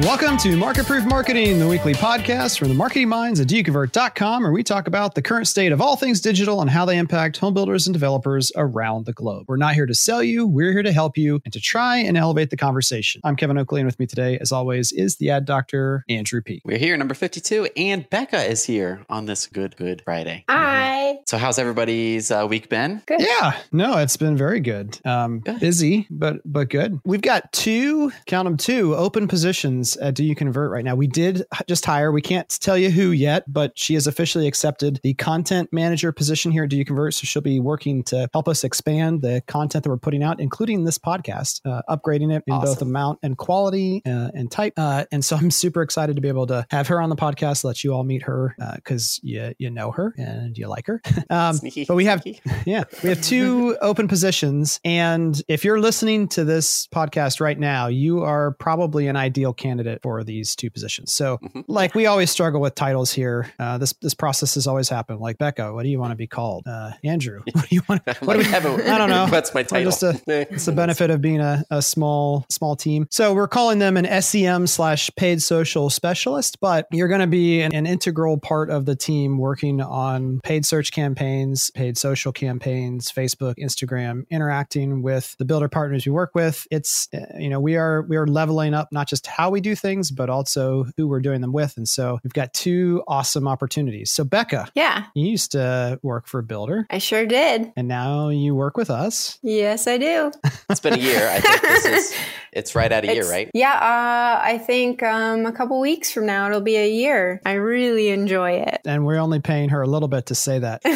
Welcome to Market Proof Marketing, the weekly podcast from the marketing minds at doyouconvert.com, where we talk about the current state of all things digital and how they impact home builders and developers around the globe. We're not here to sell you, we're here to help you and to try and elevate the conversation. I'm Kevin Oakley, and with me today, as always, is the ad doctor, Andrew P. We're here, number 52, and Becca is here on this good, good Friday. Hi. So, how's everybody's uh, week been? Good. Yeah, no, it's been very good. Um, Good. busy, but but good. We've got two, count them two, open positions at Do You Convert right now. We did just hire. We can't tell you who yet, but she has officially accepted the content manager position here at Do You Convert. So she'll be working to help us expand the content that we're putting out, including this podcast, uh, upgrading it in both amount and quality uh, and type. Uh, and so I'm super excited to be able to have her on the podcast, let you all meet her because you you know her and you like her. um, Sneaky, but we have sneaky. yeah, we have two open positions. And if you're listening to this podcast right now, you are probably an ideal candidate for these two positions. So, Mhm. like we always struggle with titles here. Uh, this this process has always happened. Like Becca, what do you want to be called? Uh, Andrew, what do you want? What do we? have I don't know. What's my title? a- It's the benefit of being a, a small small team. So we're calling them an SEM slash paid social specialist, but you're going to be an, an integral part of the team working on paid search campaigns, paid social campaigns, Facebook, Instagram, interacting with the builder partners we work with. It's uh, you know we are we are leveling up not just how we do things, but also who we're doing them with. And so we've got two awesome opportunities. So Becca, Yeah, you used to work for a builder. I sure did. And now you work with us. Yes, I do. it's been a year. I think this is, it's right at a year, right? Yeah, uh, I think um, a couple weeks from now it'll be a year. I really enjoy it. and we're only paying her a little bit to say that.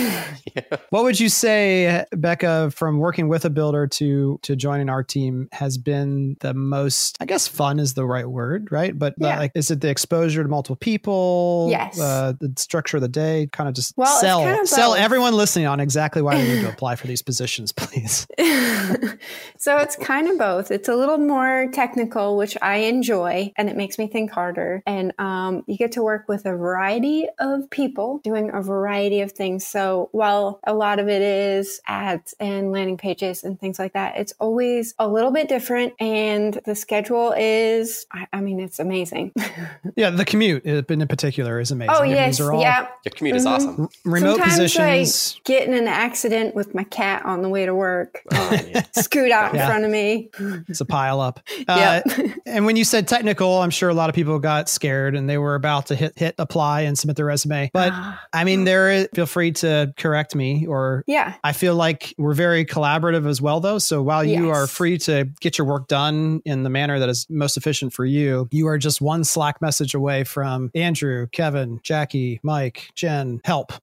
Yeah. what would you say, Becca, from working with a builder to to joining our team has been the most? I guess fun is the right word, right? But Yeah. like, is it the exposure to multiple people? Yes. Uh, the structure of the day, kind of just Well, sell kind of sell everyone listening on exactly why they need to apply for these positions, please. so it's kind of both. It's a little more technical, which I enjoy, and it makes me think harder. And um, you get to work with a variety of people doing a variety of things. So while a lot of it is ads and landing pages and things like that, it's always a little bit different. And the schedule is, I, I mean, it's amazing. Yeah, the commute uh, in particular is amazing. oh, I mean, yes. all Yeah. Your commute is Mhm. awesome. remote Sometimes positions. I get in an accident with my cat on the way to work. Oh, yeah. Scoot out Yeah. in front of me. It's a pile up. Uh, Yep. And when you said technical, I'm sure a lot of people got scared and they were about to hit hit apply and submit their resume. But Ah. I mean, there is, feel free to correct me or yeah. I feel like we're very collaborative as well, though. So while you Yes. are free to get your work done in the manner that is most efficient for you, you are just one Slack message away from Andrew, Kevin, Jackie, Mike, Jen, help.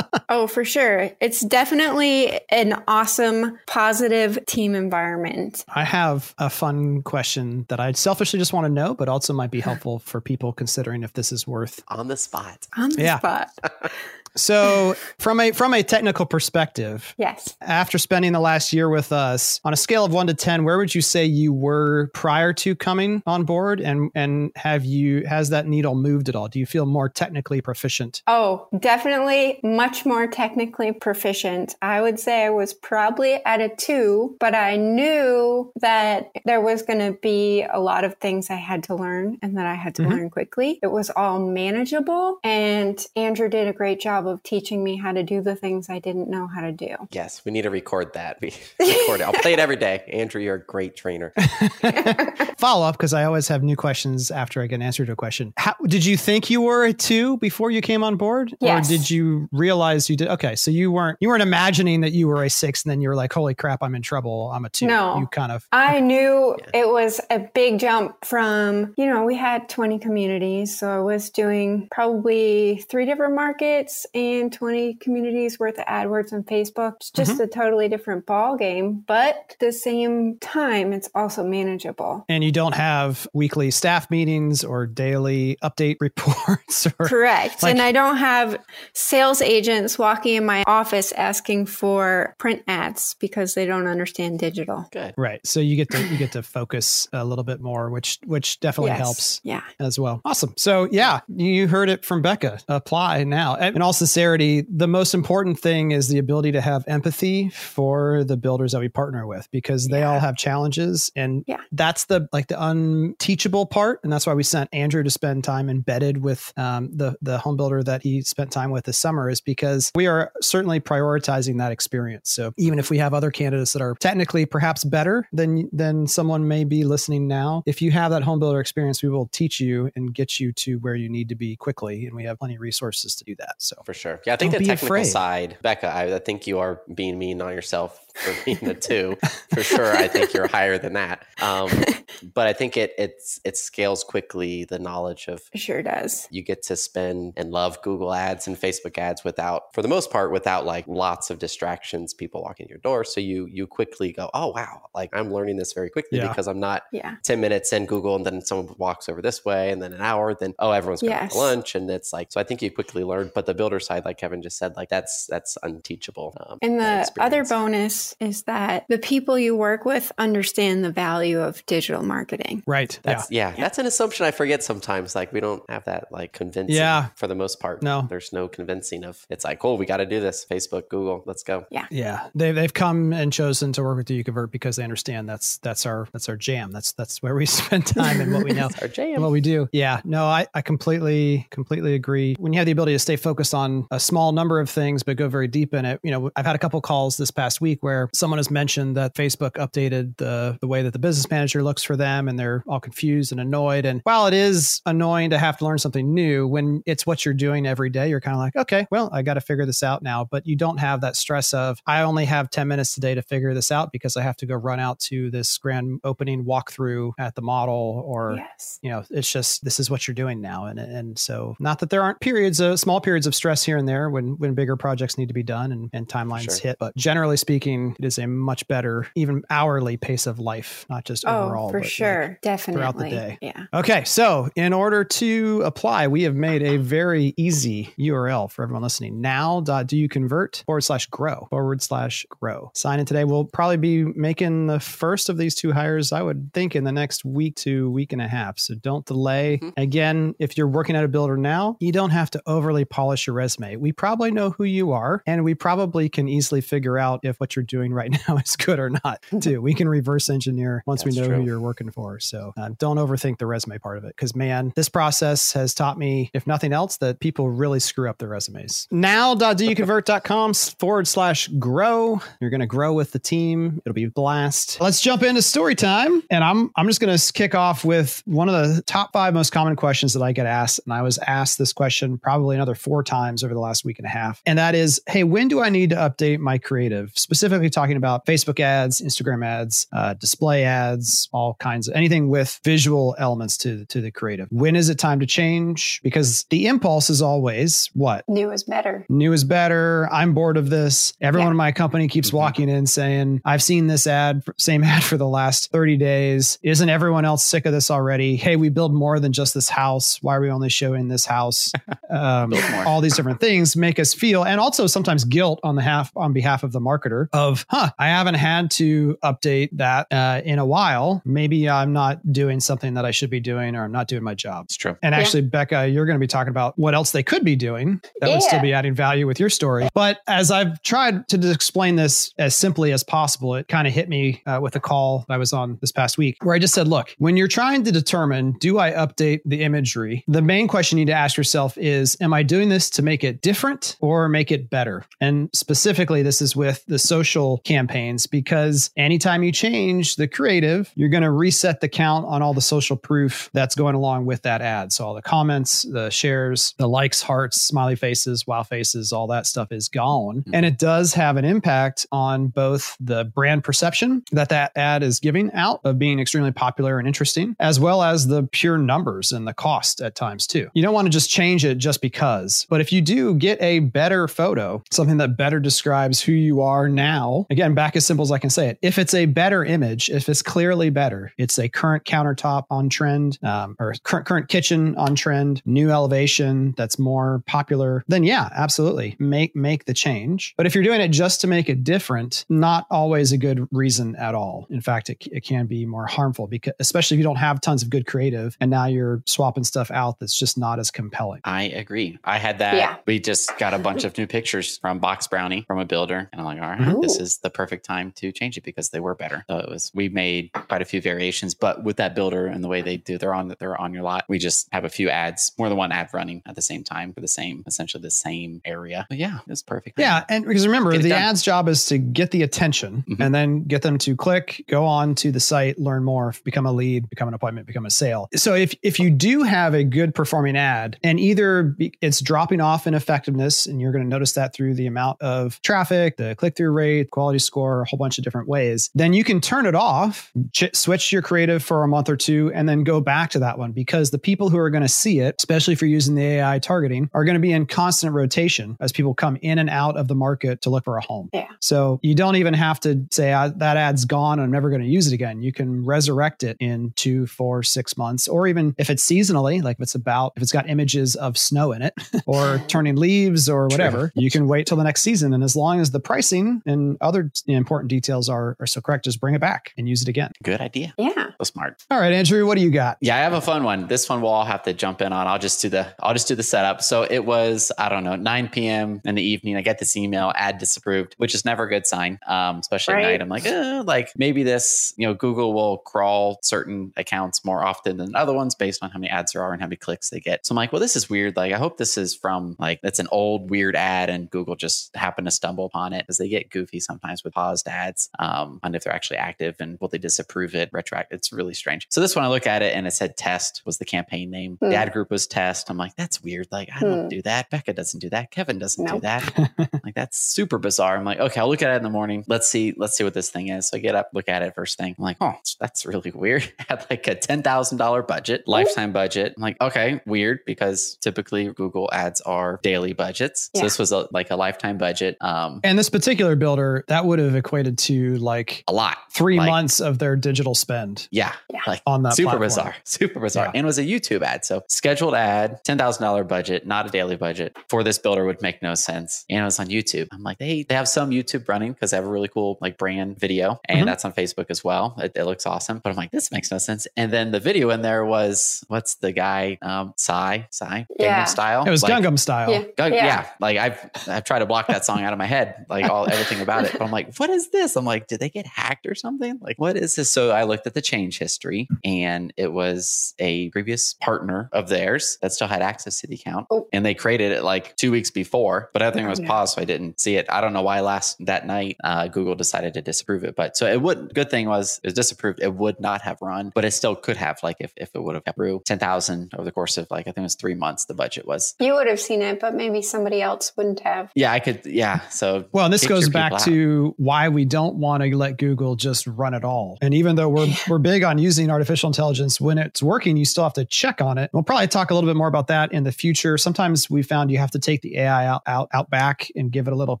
Oh, for sure. It's definitely an awesome, positive team environment. I have a fun question that I selfishly just want to know, but also might be helpful for people considering if this is worth On the spot. On the Yeah. spot. So, from a from a technical perspective, Yes. after spending the last year with us, on a scale of one to ten, where would you say you were prior to coming on board, and and have you has that needle moved at all? Do you feel more technically proficient? Oh, definitely much more technically proficient. I would say I was probably at a two, but I knew that there was going to be a lot of things I had to learn and that I had to Mhm. learn quickly. It was all manageable, and Andrew did a great job of teaching me how to do the things I didn't know how to do. Yes, we need to record that. We record it. I'll play it every day. Andrew, you're a great trainer. Follow up because I always have new questions after I get an answer to a question. How, did you think you were a two before you came on board, Yes. or did you realize you did? Okay, so you weren't you weren't imagining that you were a six, and then you were like, "Holy crap, I'm in trouble. I'm a two. No. you kind of I knew Yeah. it was a big jump from, you know, we had 20 communities. So I was doing probably three different markets and 20 communities worth of AdWords on Facebook. It's just mm-hmm. a totally different ball game, but at the same time, it's also manageable. and you don't have weekly staff meetings or daily update reports or Correct. Like- and I don't have sales agents walking in my office asking for print ads because they don't understand digital. Good. right so you get to you get to focus a little bit more which which definitely Yes. helps Yeah. as well awesome so yeah you heard it from becca apply now and and also sincerity, the most important thing is the ability to have empathy for the builders that we partner with because they Yeah. all have challenges and Yeah. that's the like the unteachable part and that's why we sent Andrew to spend time embedded with um, the the home builder that he spent time with this summer is because we are certainly prioritizing that experience. So even if we have other candidates that are technically perhaps better than than someone may be listening now, if you have that home builder experience, we will teach you and get you to where you need to be quickly, and we have plenty of resources to do that. So For sure. Yeah, I think Don't the technical afraid. side, Becca, I, I think you are being mean on yourself for being a two. for sure. I think you're higher than that. Um, but I think it it's it scales quickly the knowledge of It sure does. you get to spend and love Google ads and Facebook ads without, for the most part, without like lots of distractions, people walking in your door. So you you quickly go, oh wow, like I'm learning this very quickly Yeah. because I'm not Yeah. 10 minutes in Google and then someone walks over this way and then an hour, then oh everyone's going Yes. to lunch and it's like so I think you quickly learn. But the builder side, like Kevin just said, like that's that's unteachable. Um, And the other experience. Bonus is that the people you work with understand the value of digital marketing. right, yeah. That's yeah. that's an assumption I forget sometimes. Like we don't have that like convincing. Yeah. for the most part. No. there's no convincing of. It's like, oh, we got to do this. Facebook, Google, let's go. Yeah, Yeah. they they've come and chosen to work with Do You Convert because they understand that's that's our that's our jam. That's that's where we spend time and what we know. It's our and jam. what we do. Yeah, no, I, I completely, completely agree. When you have the ability to stay focused on a small number of things, but go very deep in it, you know, I've had a couple calls this past week where someone has mentioned that Facebook updated the, the way that the business manager looks for them and they're all confused and annoyed. And while it is annoying to have to learn something new, when it's what you're doing every day, you're kind of like, okay, well, I got to figure this out now. But you don't have that stress of, I only have 10 minutes today to figure this out because I have to go run out to this grand opening walkthrough at the model or yes. you know it's just this is what you're doing now and and so not that there aren't periods of small periods of stress here and there when when bigger projects need to be done and, and timelines Sure. hit but generally speaking it is a much better even hourly pace of life not just overall Oh, for but, like, sure. Definitely. throughout the day. Yeah. Okay, so in order to apply, we have made a very easy URL for everyone listening. Now.doyouconvert forward slash grow forward slash grow. Sign in today. We'll probably be making the first of these two hires, I would think, in the next week to week and a half. So don't delay. Mhm. Again, if you're working at a builder now, you don't have to overly polish your resume. We probably know who you are, and we probably can easily figure out if what you're doing right now is good or not, too. We can reverse engineer once we know true. who you're working for. So uh, don't overthink the resume part of it because, man, this process has taught me, if nothing else, that people really screw up their resumes. Now.doyouconvert.com forward slash grow. You're going to grow with the team. It'll be a blast. Let's jump into story time. And I'm, I'm just going to kick off with one of the top five most common questions that I get asked. And I was asked this question probably another four times over the last week and a half. And that is, hey, when do I need to update my creative? Specifically talking about Facebook ads, Instagram ads, uh, display ads, all kinds of anything with visual elements to, to the creative. When is it time to change? Because the impulse is always what? New is better. new is better. I'm bored of this. Everyone Yeah. in my company keeps Mhm. walking in saying, I've seen this ad, same ad for the last 30 days. Isn't everyone else sick of this already? Hey, we build more than just this house. Why are we only showing this house? Um, all these different things make us feel, and also sometimes guilt on the half on behalf of the marketer of, huh, I haven't had to update that uh, in a while. Maybe I'm not doing something that I should be doing, or I'm not doing my job. It's true. And Yeah. actually, Becca, you're going to be talking about what else they could be doing that would still be adding value with your story. But as I've tried to explain this as simply as possible, it kind of hit me uh, with a call I was on this past week where I just said, look, when you're trying to determine, do I update the imagery? The main question you need to ask yourself is, am I doing this to make it different or make it better? And specifically, this is with the social campaigns because anytime you change the creative, you're going to reset the count on all the social proof that's going along with that ad. So all the comments, the shares, the likes, hearts, smiley faces, wow faces, all that stuff is gone. Mm-hmm. And it does have an impact on both the brand perception that that ad is giving out of being extremely popular and interesting, as well as the pure numbers and the cost at times too. You don't want to just change it just because, but if you do get a better photo, something that better describes who you are now now, again, back as simple as I can say it, if it's a better image, if it's clearly better, it's a current countertop on trend um, or current, current kitchen on trend, new elevation that's more popular, then yeah, absolutely make, make the change. But if you're doing it just to make it different, not always a good reason at all. In fact, it, it can be more harmful because, especially if you don't have tons of good creative and now you're swapping stuff out that's just not as compelling. I agree. I had that. Yeah. We just got a bunch of new pictures from BoxBrownie from a builder, and I'm like, all right, this Is the perfect time to change it because they were better. So it was. We made quite a few variations, but with that builder and the way they do, they're on they're on your lot. We just have a few ads, more than one ad running at the same time for the same, essentially the same area. But yeah, it's perfect. Yeah, and because remember, the done. ads job is to get the attention Mhm. and then get them to click, go on to the site, learn more, become a lead, become an appointment, become a sale. So if if you do have a good performing ad and either be, it's dropping off in effectiveness and you're going to notice that through the amount of traffic, the click through rate, quality score, a whole bunch of different ways, then you can turn it off, ch- switch your creative for a month or two and then go back to that one because the people who are going to see it, especially if you're using the AI targeting, are going to be in constant rotation as people come in and out of the market to look for a home. Yeah. So you don't even have to say "Ah, that ad's gone. I'm never going to use it again. You can resurrect it in two, four, six months, or even if it's seasonally, like if it's about if it's got images of snow in it or turning leaves or whatever, you can wait till the next season. And as long as the pricing and other important details are are so correct, just bring it back and use it again. good idea. Yeah. So smart. All right, Andrew, what do you got? Yeah, I have a fun one. This one we'll all have to jump in on. I'll just do the I'll just do the setup. So it was I don't know 9 p.m. in the evening. I get this email ad disapproved, which is never a good sign, um, especially at night. I'm like, eh, like maybe this you know Google will crawl certain accounts more often than other ones based on how many ads there are and how many clicks they get. So I'm like, well, this is weird. Like I hope this is from like that's an old weird ad and Google just happened to stumble upon it because they get goofy sometimes with paused ads um, and if they're actually active and will they disapprove it retroact. It's really strange. So this one I look at it and it said test was the campaign name. Hmm. The ad group was test. I'm like, that's weird. Like I don't Hmm. do that. Becca doesn't do that. Kevin doesn't do that. like that's super bizarre. I'm like, okay, I'll look at it in the morning. Let's see, let's see what this thing is. So I get up, look at it first thing. I'm like, oh, that's really weird. Had like a ten thousand dollar budget, lifetime budget. I'm like, okay, weird because typically Google ads are daily budgets. So Yeah. this was a, like a lifetime budget. Um, And this particular builder, that would have equated to like a lot. three Like- months of their digital spend Yeah, Yeah. like on that super platform. bizarre, super bizarre. Yeah. And it was a YouTube ad. So scheduled ad, ten thousand dollar budget, not a daily budget for this builder would make no sense. And it was on YouTube. I'm like, they they have some YouTube running because they have a really cool like brand video, and Mhm. that's on Facebook as well. It, it looks awesome. But I'm like, this makes no sense. And then the video in there was what's the guy? Um, Psy, Psy, Gangnam Yeah. Style. It was Like, Gungam style. Yeah. Gung- Yeah. yeah. like I've I've tried to block that song out of my head, like all everything about it. But I'm like, what is this? I'm like, did they get hacked or something? Like, what is this? So I looked at the change history, and it was a previous partner of theirs that still had access to the account, Oh. and they created it like two weeks before, but everything was paused, so I didn't see it. I don't know why last that night uh, Google decided to disapprove it, but so it would. Good thing was it was disapproved. It would not have run, but it still could have. Like if if it would have approved ten thousand over the course of like I think it was three months, the budget was. You would have seen it, but maybe somebody else wouldn't have. Yeah, I could. Yeah. So Well, and this goes back people out. To why we don't want to let Google just run it all. And even though we're we're big on using artificial intelligence when it's working, you still have to check on it. We'll probably talk a little bit more about that in the future. Sometimes we found you have to take the AI out out, out back and give it a little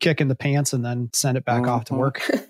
kick in the pants and then send it back off to Mhm. work.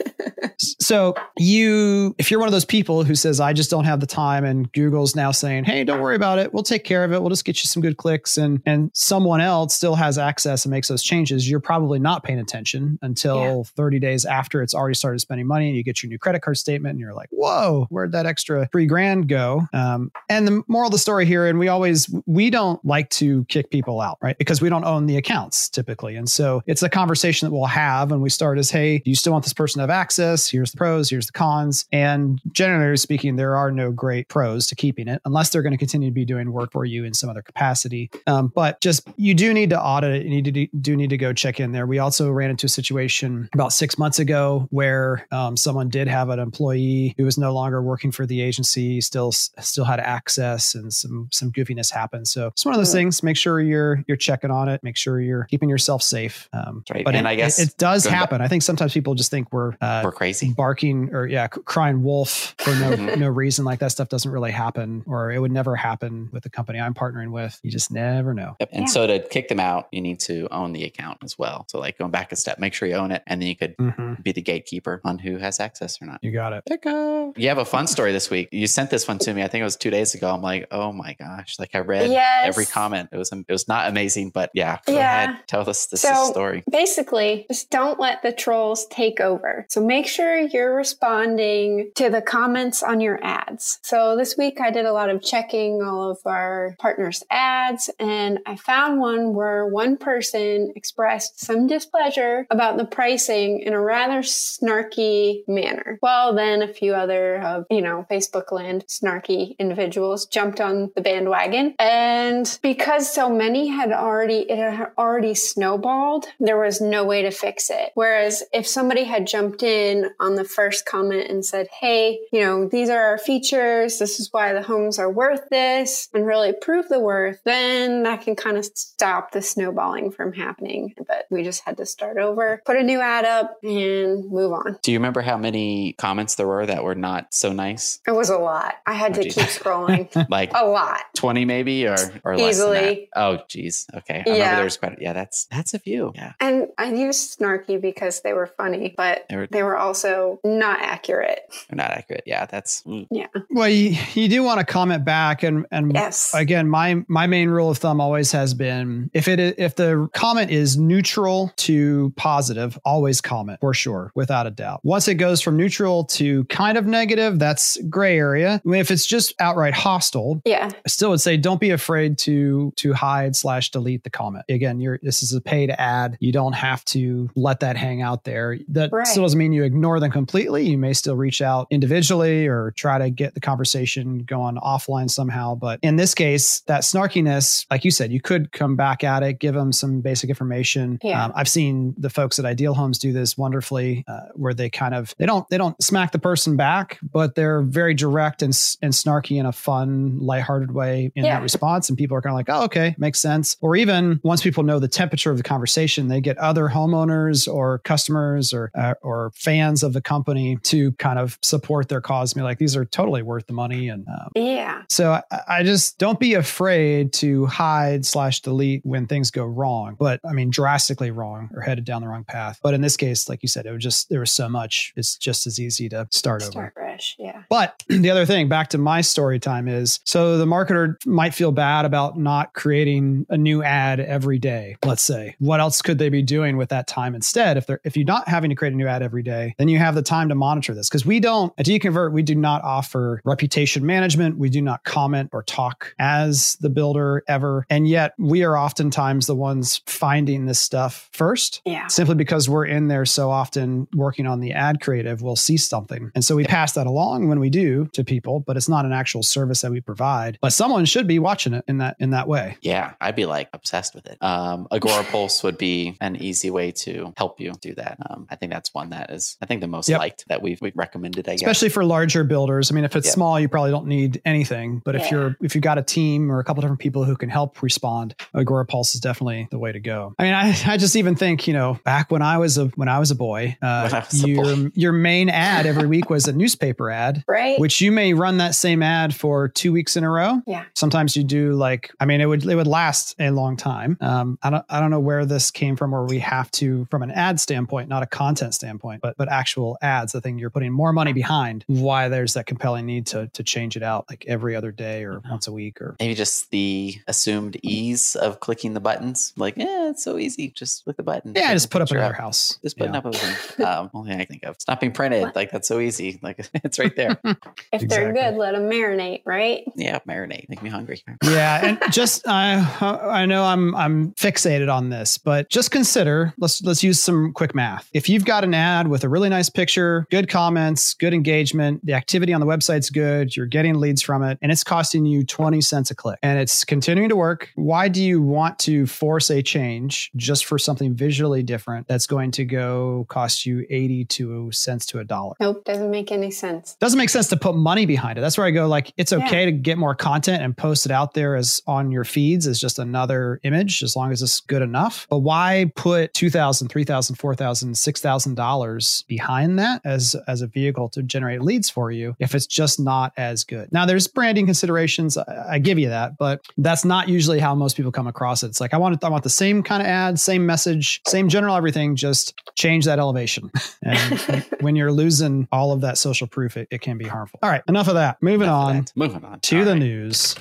So you, if you're one of those people who says, I just don't have the time, and Google's now saying, Hey, don't worry about it. We'll take care of it. We'll just get you some good clicks. And and someone else still has access and makes those changes, you're probably not paying attention until Yeah. 30 days after it's already started spending money and you get your new credit card statement and you're like, whoa, where'd that extra three grand go? Um, and the moral of the story here, and we always we don't like to kick people out, right? Because we don't own the accounts typically. And so it's a conversation that we'll have when we start is, hey, do you still want this person to have access? Here's the pros, here's the cons. And generally speaking, there are no great pros to keeping it unless they're going to continue to be doing work for you in some other capacity. Um, but just you do need to audit it. You need to do, do need to go check in there. We also ran into a situation about six months ago where um, someone did have an employee who was no longer working for the agency, still still had access, and some some goofiness happened. So it's one of those Hmm. things. Make sure you're you're checking on it. Make sure you're keeping yourself safe. Um, right. But And it, I guess it, it does going back- happen. I think sometimes people just think we're uh, We're crazy. barking or yeah, c- crying wolf for no Mhm. no reason. Like that stuff doesn't really happen, or it would never happen with the company I'm partnering with. You just never know. Yep. And Yeah. so to kick them out, you need to own the account as well. So like going back a step, make sure you own it, and then you you could Mhm. be the gatekeeper on who has access or not. You got it. Pickup. You have a fun story this week. You sent this one to me. I think it was two days ago. I'm like, oh my gosh! Like I read Yes. every comment. It was it was not amazing, but yeah. Go Yeah. ahead. Tell us this So- story. Basically, just don't let the trolls take over. So make sure you're responding to the comments on your ads. So this week I did a lot of checking all of our partners' ads and I found one where one person expressed some displeasure about the pricing in a rather snarky manner. Well, then a few other of, you know, Facebook land snarky individuals jumped on the bandwagon. And because so many had already, it had already snowballed, there was no way to fix it. Whereas if somebody had jumped in on the first comment and said, Hey, you know, these are our features. This is why the homes are worth this and really prove the worth, then that can kind of stop the snowballing from happening. But we just had to start over, put a new ad up and move on. Do you remember how many comments there were that were not so nice? It was a lot. I had Oh, to geez. keep scrolling. Like a lot. 20 maybe or or less Easily. Oh geez. Okay. I remember Yeah. there was quite yeah, that's that's a few. Yeah. And I used snarky because they were funny, but They were- they were also not accurate. They're not accurate. Yeah, that's mm. Yeah. Well, you, you do want to comment back, and and Yes. again, my my main rule of thumb always has been if it if the comment is neutral to positive, always comment for sure, without a doubt. Once it goes from neutral to kind of negative, that's gray area. I mean, if it's just outright hostile, Yeah. I still would say don't be afraid to to hide slash delete the comment. Again, you're this is a paid ad. You don't have to let that hang out there. That Right. still doesn't mean you ignore them completely. You may still reach out individually or try to get the conversation going offline somehow. But in this case, that snarkiness, like you said, you could come back at it, give them some basic information. Yeah. Um, I've seen the folks at Ideal Homes do this wonderfully, uh, where they kind of they don't they don't smack the person back, but they're very direct and and snarky in a fun, lighthearted way in Yeah. that response, and people are kind of like, oh, okay, makes sense. Or even once people know the temperature of the conversation, they get other homeowners or customers or uh, or fans of the company to kind of support their cause. And be like, these are totally worth the money, and um, Yeah. so I, I just don't be afraid to hide slash delete when things go wrong. But I mean, drastically wrong or headed down the wrong path. But in this case, like you said, it was just there was so much. It's just as easy to start over. Start Yeah. But the other thing, back to my story time, is so the marketer might feel bad about not creating a new ad every day. Let's say, what else could they be doing with that time instead? If they're if you're not having to create a new ad every day, then you have the time to monitor this because we don't at Do You Convert we do not offer reputation management. We do not comment or talk as the builder ever, and yet we are oftentimes the ones finding this stuff first Yeah. simply because we're in there so often working on the ad creative, we'll see something. And so we pass that along when we do to people, but it's not an actual service that we provide. But someone should be watching it in that in that way. Yeah, I'd be like obsessed with it. Um, Agora Pulse would be an easy way to help you do that. Um, I think that's one that is, I think, the most Yep. liked that we've, we've recommended. I guess. Especially for larger builders. I mean, if it's Yeah. small, you probably don't need anything. But if you're if you've got a team or a couple different people who can help respond, Agorapulse is definitely the way to go. I mean, I, I just even think, you know, back when I was a when I was a boy, uh, was a your boy. your main ad every week was a newspaper ad. Right. Which you may run that same ad for two weeks in a row. yeah. sometimes you do like i mean it would it would last a long time um i don't i don't know where this came from where we have to from an ad standpoint not a content standpoint but but actual ads the thing you're putting more money behind why there's that compelling need to to change it out like every other day or once a week or Maybe just the assumed ease of clicking the buttons. Like, yeah, it's so easy. Just click the button. yeah just put up picture another house Just putting Yeah. up a thing. Um, only thing I think of. It's not being printed. Like that's so easy. Like it's right there. If they're good, let them marinate, right? yeah, marinate. Make me hungry. yeah, and just I I know I'm I'm fixated on this, but just consider let's let's use some quick math. If you've got an ad with a really nice picture, good comments, good engagement, the activity on the website's good, you're getting leads from it, and it's costing you 20 cents a click, and it's continuing to work, why do you want to force a change just for something visually different that's going to go cost you 82 cents to a dollar? Nope. Doesn't make any sense. Doesn't make sense to put money behind it. That's where I go like it's Yeah. okay to get more content and post it out there as on your feeds as just another image as long as it's good enough. But why put $2,000, $3,000, $4,000, $6,000 behind that as as a vehicle to generate leads for you if it's just not as good? Now there's branding considerations. I, I give you that, but that's not usually how most people come across it. It's like I want to. I want the same kind of ad, same message, same general everything. Just change that elevation. And when you're losing all of that social proof, it, it can be harmful. All right, enough of that. Moving Enough on that. Moving on to All the right. news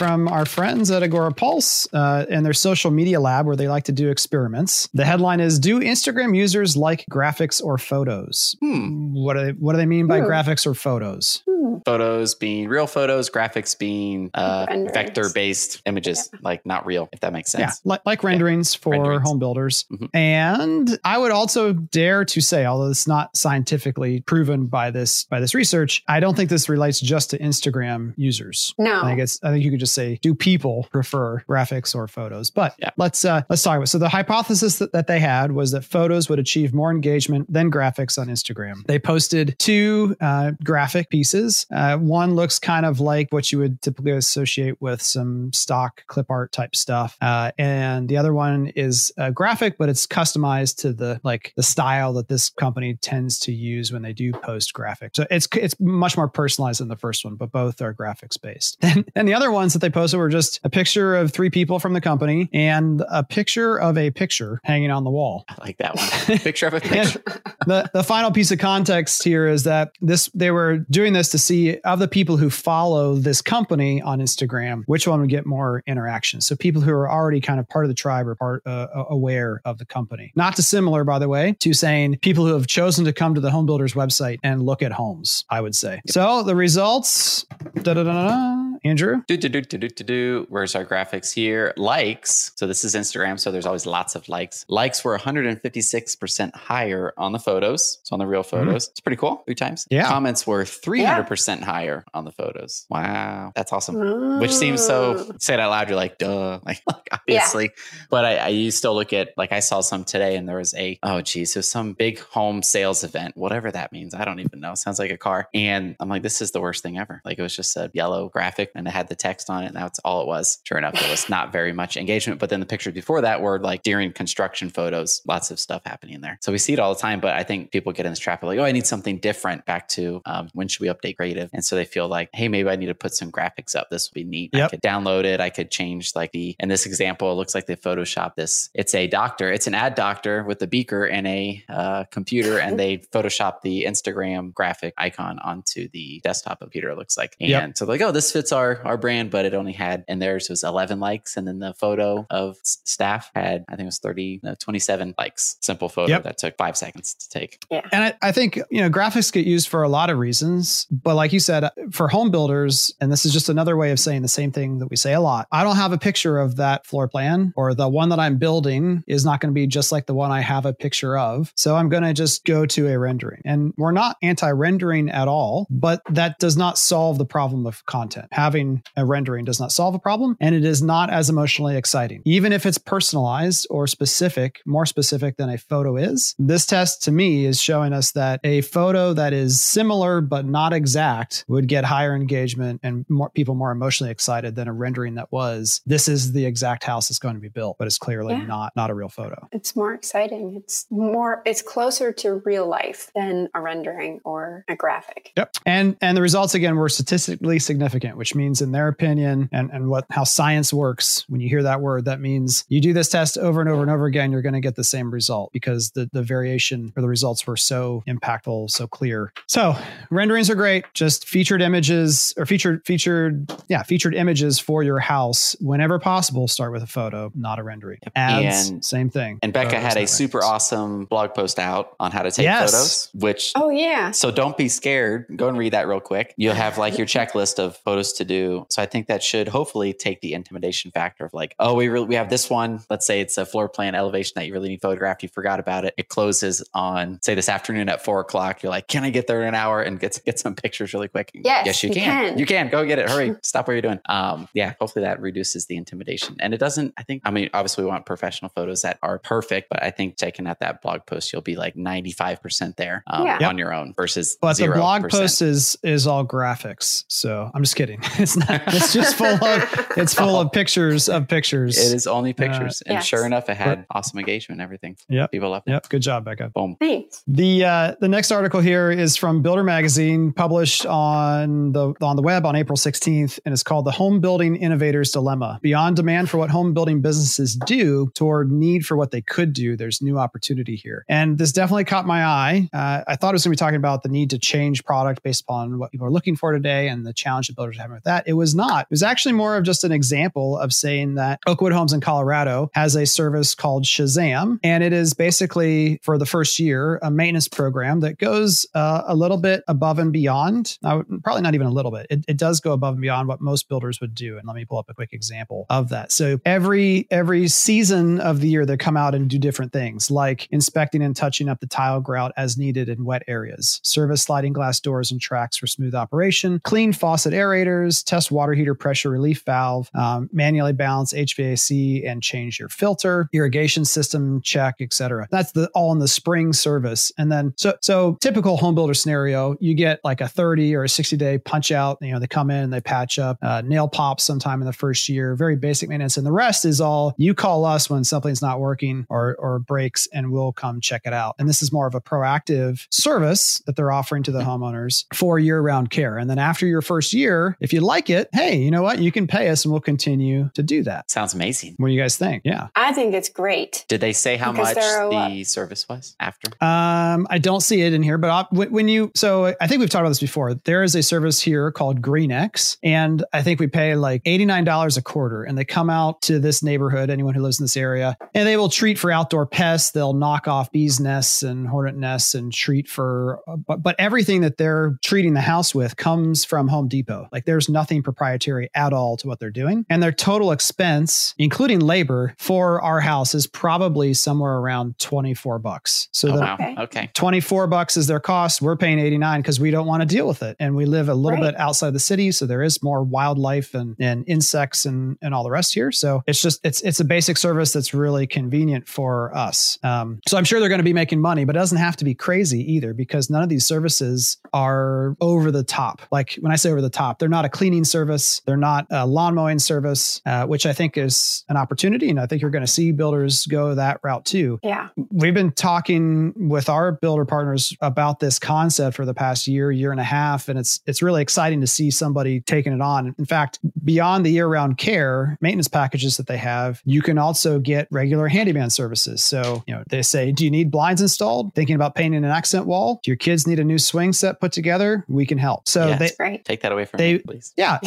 from our friends at Agorapulse uh, and their social media lab where they like to do experiments. The headline is Do Instagram users like graphics or photos? Hmm. What do they what do they mean by Hmm. graphics or photos? Hmm. Photos being real photos, graphics being uh, vector-based images, like not real, if that makes Yeah, sense. like, like renderings for renderings. home builders. Mhm. And I would also dare to say, although it's not scientifically proven by this by this research, I don't think this relates just to Instagram users. No. I think it's I think you could just say, do people prefer graphics or photos? But Yeah. let's uh let's talk about so the hypothesis that, that they had was that photos would achieve more engagement than graphics on Instagram. They posted two uh, graphic pieces. Uh, one looks kind of like what you would typically associate with some stock clip art type stuff, uh, and the other one is a graphic, but it's customized to the like the style that this company tends to use when they do post graphic. So it's it's much more personalized than the first one, but both are graphics based. And, and the other ones that they posted were just a picture of three people from the company and a picture of a picture hanging on the wall. I like that one. Picture of a picture. the the final piece of context here is that this they were doing this to see of the people who follow this company on Instagram, which one would get more interaction. So people who are already kind of part of the tribe or part uh, aware of the company. Not dissimilar, by the way, to saying people who have chosen to come to the home builders website and look at homes. I would say. So the results. Da-da-da-da-da. Andrew. Do, do, do, do, do, do, do. Where's our graphics here? Likes. So this is Instagram. So there's always lots of likes. Likes were 156% higher on the photos. So on the real mm-hmm. photos. It's pretty cool. Three times. Yeah. Comments were 300% higher on the photos. Wow. That's awesome. Which seems so, say it out loud, you're like, duh. Like, like, obviously. But I, I you still look at, like, I saw some today and there was a, oh, geez, so some big home sales event, whatever that means. I don't even know. Sounds like a car. And I'm like, this is the worst thing ever. Like, it was just a yellow graphic and it had the text on it. And that's all it was. Sure enough, there was not very much engagement. But then the pictures before that were like during construction photos, lots of stuff happening there. So we see it all the time. But I think people get in this trap of like, oh, I need something different back to um, when should we update creative? And so they feel like, hey, maybe I need to put some graphics up. This would be neat. I Yep. could download it. I could change like the, in this example, it looks like they Photoshop this. It's a doctor, it's an ad doctor with a beaker and a uh, computer, and they Photoshop the Instagram graphic icon onto the desktop computer, it looks like. And Yep. so like, oh, this fits our, our brand, but it only had, and theirs was 11 likes. And then the photo of s- staff had, I think it was 30, no, 27 likes. Simple photo Yep. that took five seconds to take. Yeah, And I, I think, you know, graphics get used for a lot of reasons. But like you said, for home builders, and this is just another way of saying the same thing that we say a lot. I don't have a picture of that floor plan or the one that I'm building is not going to be just like the one I have a picture of. So I'm going to just go to a rendering. And we're not anti rendering at all, but that does not solve the problem of content. Having a rendering does not solve a problem and it is not as emotionally exciting. Even if it's personalized or specific, more specific than a photo is, this test to me is showing us that a photo that is similar but not exact would get higher engagement and more people more emotionally excited than a rendering that was this is the exact house that's going to be built, but it's clearly Yeah. not not a real photo. It's more exciting. It's more, it's closer to real life than a rendering or a graphic. Yep. And and the results again were statistically significant, which means in their opinion and, and what how science works, when you hear that word, that means you do this test over and over and over again, you're going to get the same result because the, the variation or the results were so impactful, so clear. So renderings are great. Just featured images or featured featured, yeah, featured images for your house whenever possible. Start with a photo, not a rendering. Ads, And- same thing. And Becca Photos, had a super renderings. awesome blog post out on how to take Yes. photos, which Oh, yeah. So don't be scared. Go and read that real quick. You'll have like your checklist of photos to do. So I think that should hopefully take the intimidation factor of like, oh, we really we have this one. Let's say it's a floor plan elevation that you really need photographed. You forgot about it. It closes on say this afternoon at four o'clock. You're like, can I get there in an hour and get get some pictures really quick? Yes, yes, you, you can. can. You can go get it. Hurry, stop what you're doing. Um, yeah, hopefully that reduces the intimidation. And it doesn't. I think. I mean, obviously we want professional photos that are perfect, but I think checking out that blog post, you'll be like 95 percent there um, Yeah. Yep. on your own versus But the 0%. blog post is is all graphics. So I'm just kidding. it's not. It's just full of. It's full of pictures of pictures. It is only pictures. and Yes. sure enough, it had awesome engagement and everything. Yep. People loved it. Yep. Good job, Becca. Boom. Thanks. The uh, the next article here is from Builder Magazine, published on the on the web on April 16th, and it's called "The Home Building Innovator's Dilemma: Beyond Demand for What Home Building Businesses Do Toward Need for What They Could Do. There's new opportunity here." And this definitely caught my eye. Uh, I thought it was going to be talking about the need to change product based upon what people are looking for today and the challenge that builders are having with that. It was not. It was actually more of just an example of saying that Oakwood Homes in Colorado has a service called Shazam, and it is basically for the first year a maintenance program that goes uh, a little bit above and beyond. Would- probably not even a little bit. It, it does go above and beyond what most builders would do. And let me pull up a quick example of that. So every every season of the year, they come out and do different things, like inspecting and touching up the tile grout as needed in wet areas, service sliding glass doors and tracks for smooth operation, clean faucet aerators, test water heater pressure relief valve, um, manually balance HVAC and change your filter, irrigation system check, etc. That's the all in the spring service. And then so so typical home builder scenario, you get like a 30 or a 60 day punch out. You know, they come in, they patch up, uh, nail pops sometime in the first year, very basic maintenance. And the rest is all you call us when something's not working or or breaks, and we'll come check it out. And this is more of a proactive service that they're offering to the homeowners for year round care. And then after your first year, if you like it, hey, you know what? You can pay us and we'll continue to do that. Sounds amazing. What do you guys think? Yeah. I think it's great. Did they say how much there are a lot- the service was after? Um, I don't see it in here, but I, when when you, so I think we've talked about this before. There is a service here called GreenX, and I think we pay like $89 a quarter, and they come out to this neighborhood, anyone who lives in this area, and they will treat for outdoor pests. They'll knock off bees nests and hornet nests and treat for, but, but everything that they're treating the house with comes from Home Depot. Like there's nothing proprietary at all to what they're doing. And their total expense, including labor for our house is probably somewhere around 24 bucks. So Oh, the, wow. Okay. Okay. 24 bucks is their cost. We're paying 89 because we don't want to deal with it. And we live a little Right. bit outside the city. So there is more wildlife and, and insects and, and all the rest here. So it's just, it's, it's a basic service that's really convenient for us. Um, so I'm sure they're going to be making money, but it doesn't have to be crazy either because none of these services are over the top. Like when I say over the top, they're not a cleaning service. They're not a lawn mowing service, uh, which I think is an opportunity. And I think you're going to see builders go that route too Yeah. we've been talking with our builder partners about this concept for the past year, year and a half, and it's it's really exciting to see somebody taking it on. In fact, beyond the year-round care maintenance packages that they have, you can also get regular handyman services. So, you know, they say, "Do you need blinds installed? Thinking about painting an accent wall? Do your kids need a new swing set put together? We can help." So Yes. they Great. Take that away from They- me, yeah.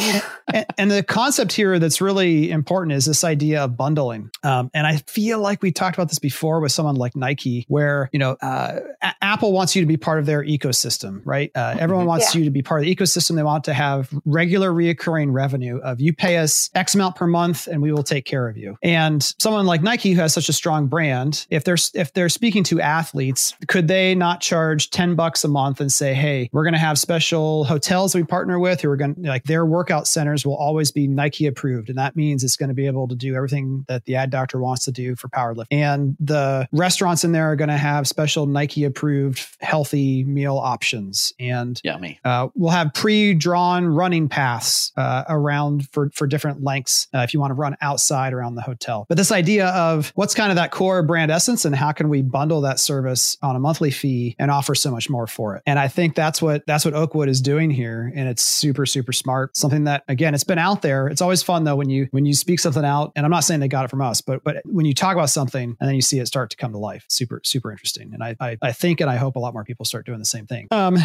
and, and the concept here that's really important is this idea of bundling. Um, and I feel like we talked about this before with someone like Nike, where, you know, uh, A- Apple wants you to be part of their ecosystem, right? Uh, everyone wants Yeah. you to be part of the ecosystem. They want to have regular reoccurring revenue of you pay us X amount per month and we will take care of you. And someone like Nike who has such a strong brand, if they're, if they're speaking to athletes, could they not charge 10 bucks a month and say, Hey, we're going to have special hotels we partner with who are going to like their workout centers will always be Nike approved. And that means it's going to be able to do everything that the ad doctor wants to do for powerlifting. And the restaurants in there are going to have special Nike approved healthy meal options. And Yummy. uh, we'll have pre-drawn running paths uh, around for for different lengths uh, if you want to run outside around the hotel. But this idea of what's kind of that core brand essence and how can we bundle that service on a monthly fee and offer so much more for it? And I think that's what that's what Oakwood is doing here, and it's super super smart. Something that again, it's been out there. It's always fun though when you when you speak something out, and I'm not saying they got it from us, but but when you talk about something and then you see it start to come to life, super super interesting. And I I, I think and I hope a lot more people start doing the same thing. Um,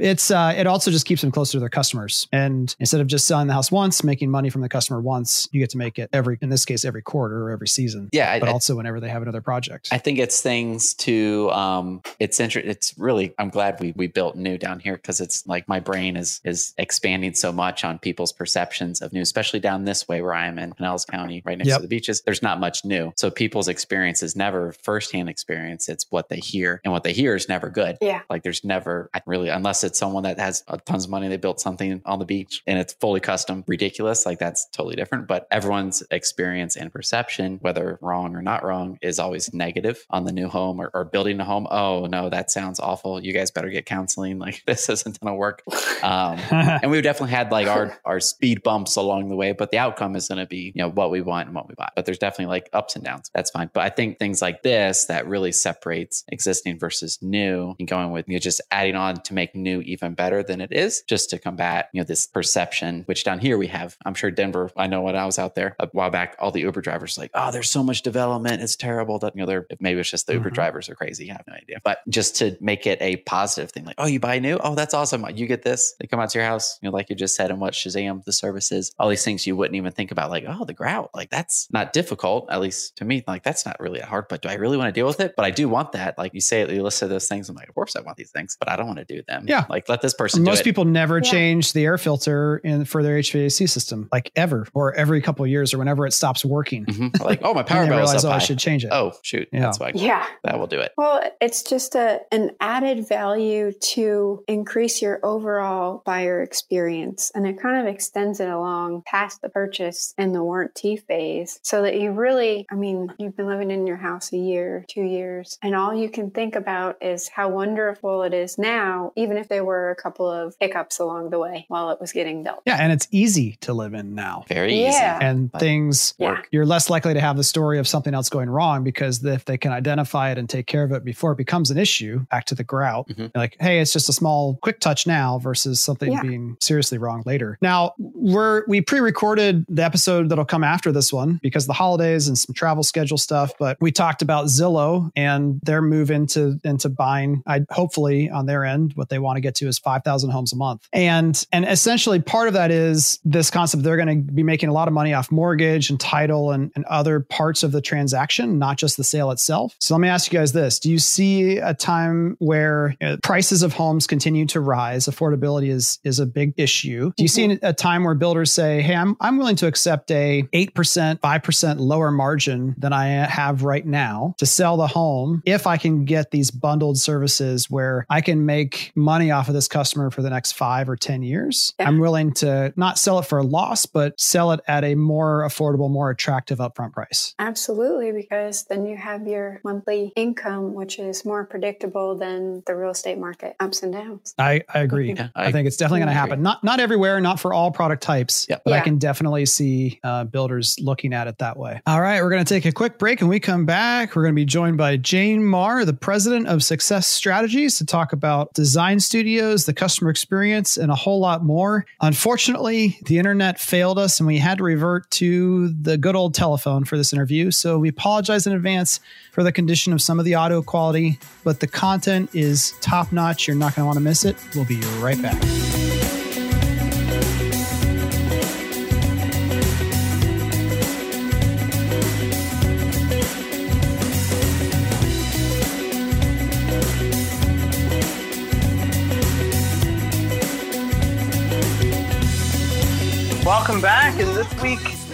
it's uh, it also just keeps them closer to their customers. And instead of just selling the house once, making money from the customer once, you get to make it every, in this case, every quarter or every season. Yeah, but I- also whenever they have another project. I think it's things to um it's inter- it's really I'm glad we we built new down here because it's like my brain is is expanding so much on people's perceptions of new, especially down this way where I am in Pinellas County, right next Yep. to the beaches. There's not much new. So people's experience is never firsthand experience. It's what they hear. And what they hear is never good. Yeah. Like there's never really unless it's someone that has tons of money, they built something on the beach and it's fully custom, ridiculous. Like that's totally different. But everyone's experience and perception, whether wrong or not wrong, is always negative on the new home or, or building a home. Oh no, that sounds awful. You guys better get counseling. Like this isn't going to work. Um, and we've definitely had like our our speed bumps along the way, but the outcome is going to be you know what we want and what we buy. But there's definitely like ups and downs. That's fine. But I think things like this that really separates existing versus new and going with you know, just adding on to make new even better than it is, just to combat you know this perception. Which down here we have. I'm sure Denver. I know when I was out there a while back, all the Uber drivers like, oh, there's so much development. It's terrible. That you know they're maybe it's just the mm-hmm. Uber drivers are crazy. I have no idea. But just to make it a positive thing, like oh, you buy new. Oh, that's awesome. You get this. They come out to your house. You know, like you just said, and what Shazam the service is. All these things you wouldn't even think about. Like oh, the grout. Like that's not difficult. At least to me, like that's not really hard. But do I really want to deal with it? But I do want that. Like you say, you list those things. I'm like, of course I want these things, but I don't want to do them. Yeah. Like let this person. Most people never yeah. change the air filter in for their HVAC system, like ever, or every couple of years, or whenever it stops working. Mm-hmm. Like oh, my power bill is up. Oh, high. I should change it. Oh shoot. Yeah. That's why. Yeah. That will do it. Well, it's just a an added value to increase your overall buyer experience, and it kind of extends it along past the purchase and the warranty phase, so that you really, I mean, you've been living in your house a year, two years, and all you can think about is how wonderful it is now, even if there were a couple of hiccups along the way while it was getting built. Yeah, and it's easy to live in now. Very yeah. easy. And things yeah. you're less likely to have the story of something else going wrong because if they can identify it and take care of it before it becomes an issue, back to the grout, mm-hmm. like, hey, it's just a small quick touch now versus something yeah. being seriously wrong later. Now, we're we pre-recorded the episode that'll come after this one because the holidays and some travel schedule stuff, but we talked about Zillow and their move into into buying I hopefully on their end what they want to get to is 5,000 homes a month. And and essentially part of that is this concept they're going to be making a lot of money off mortgage and title and, and other parts of the transaction, not just the sale itself. So let me ask you guys this. Do you see a time where you know, prices of homes continue to rise? Affordability is is a big issue. Do you mm-hmm. see a time where builders say, "Hey, I'm I'm willing to accept a 8%, 5% lower margin than I have right now to sell the home if I can get these bundled services where I can make money off of this customer for the next 5 or 10 years. Yeah. I'm willing to not sell it for a loss, but sell it at a more affordable, more attractive upfront price." Absolutely, because then you have your monthly income which is more predictable than the real estate market ups and downs. I, I agree. Yeah, I, I, think it's definitely going to happen. Not not everywhere, not for all product types, yeah. but I can definitely see uh, builders looking at it that way. All right, we're going to take a quick break and we come back. We're going to be joined by Jane Marr, the president of Success Strategies, to talk about design studios, the customer experience, and a whole lot more. Unfortunately, the internet failed us and we had to revert to the good old telephone for this interview. So we apologize in advance for the condition of some of the audio quality, but the content is top notch. You're not going to want to miss it. We'll be right back.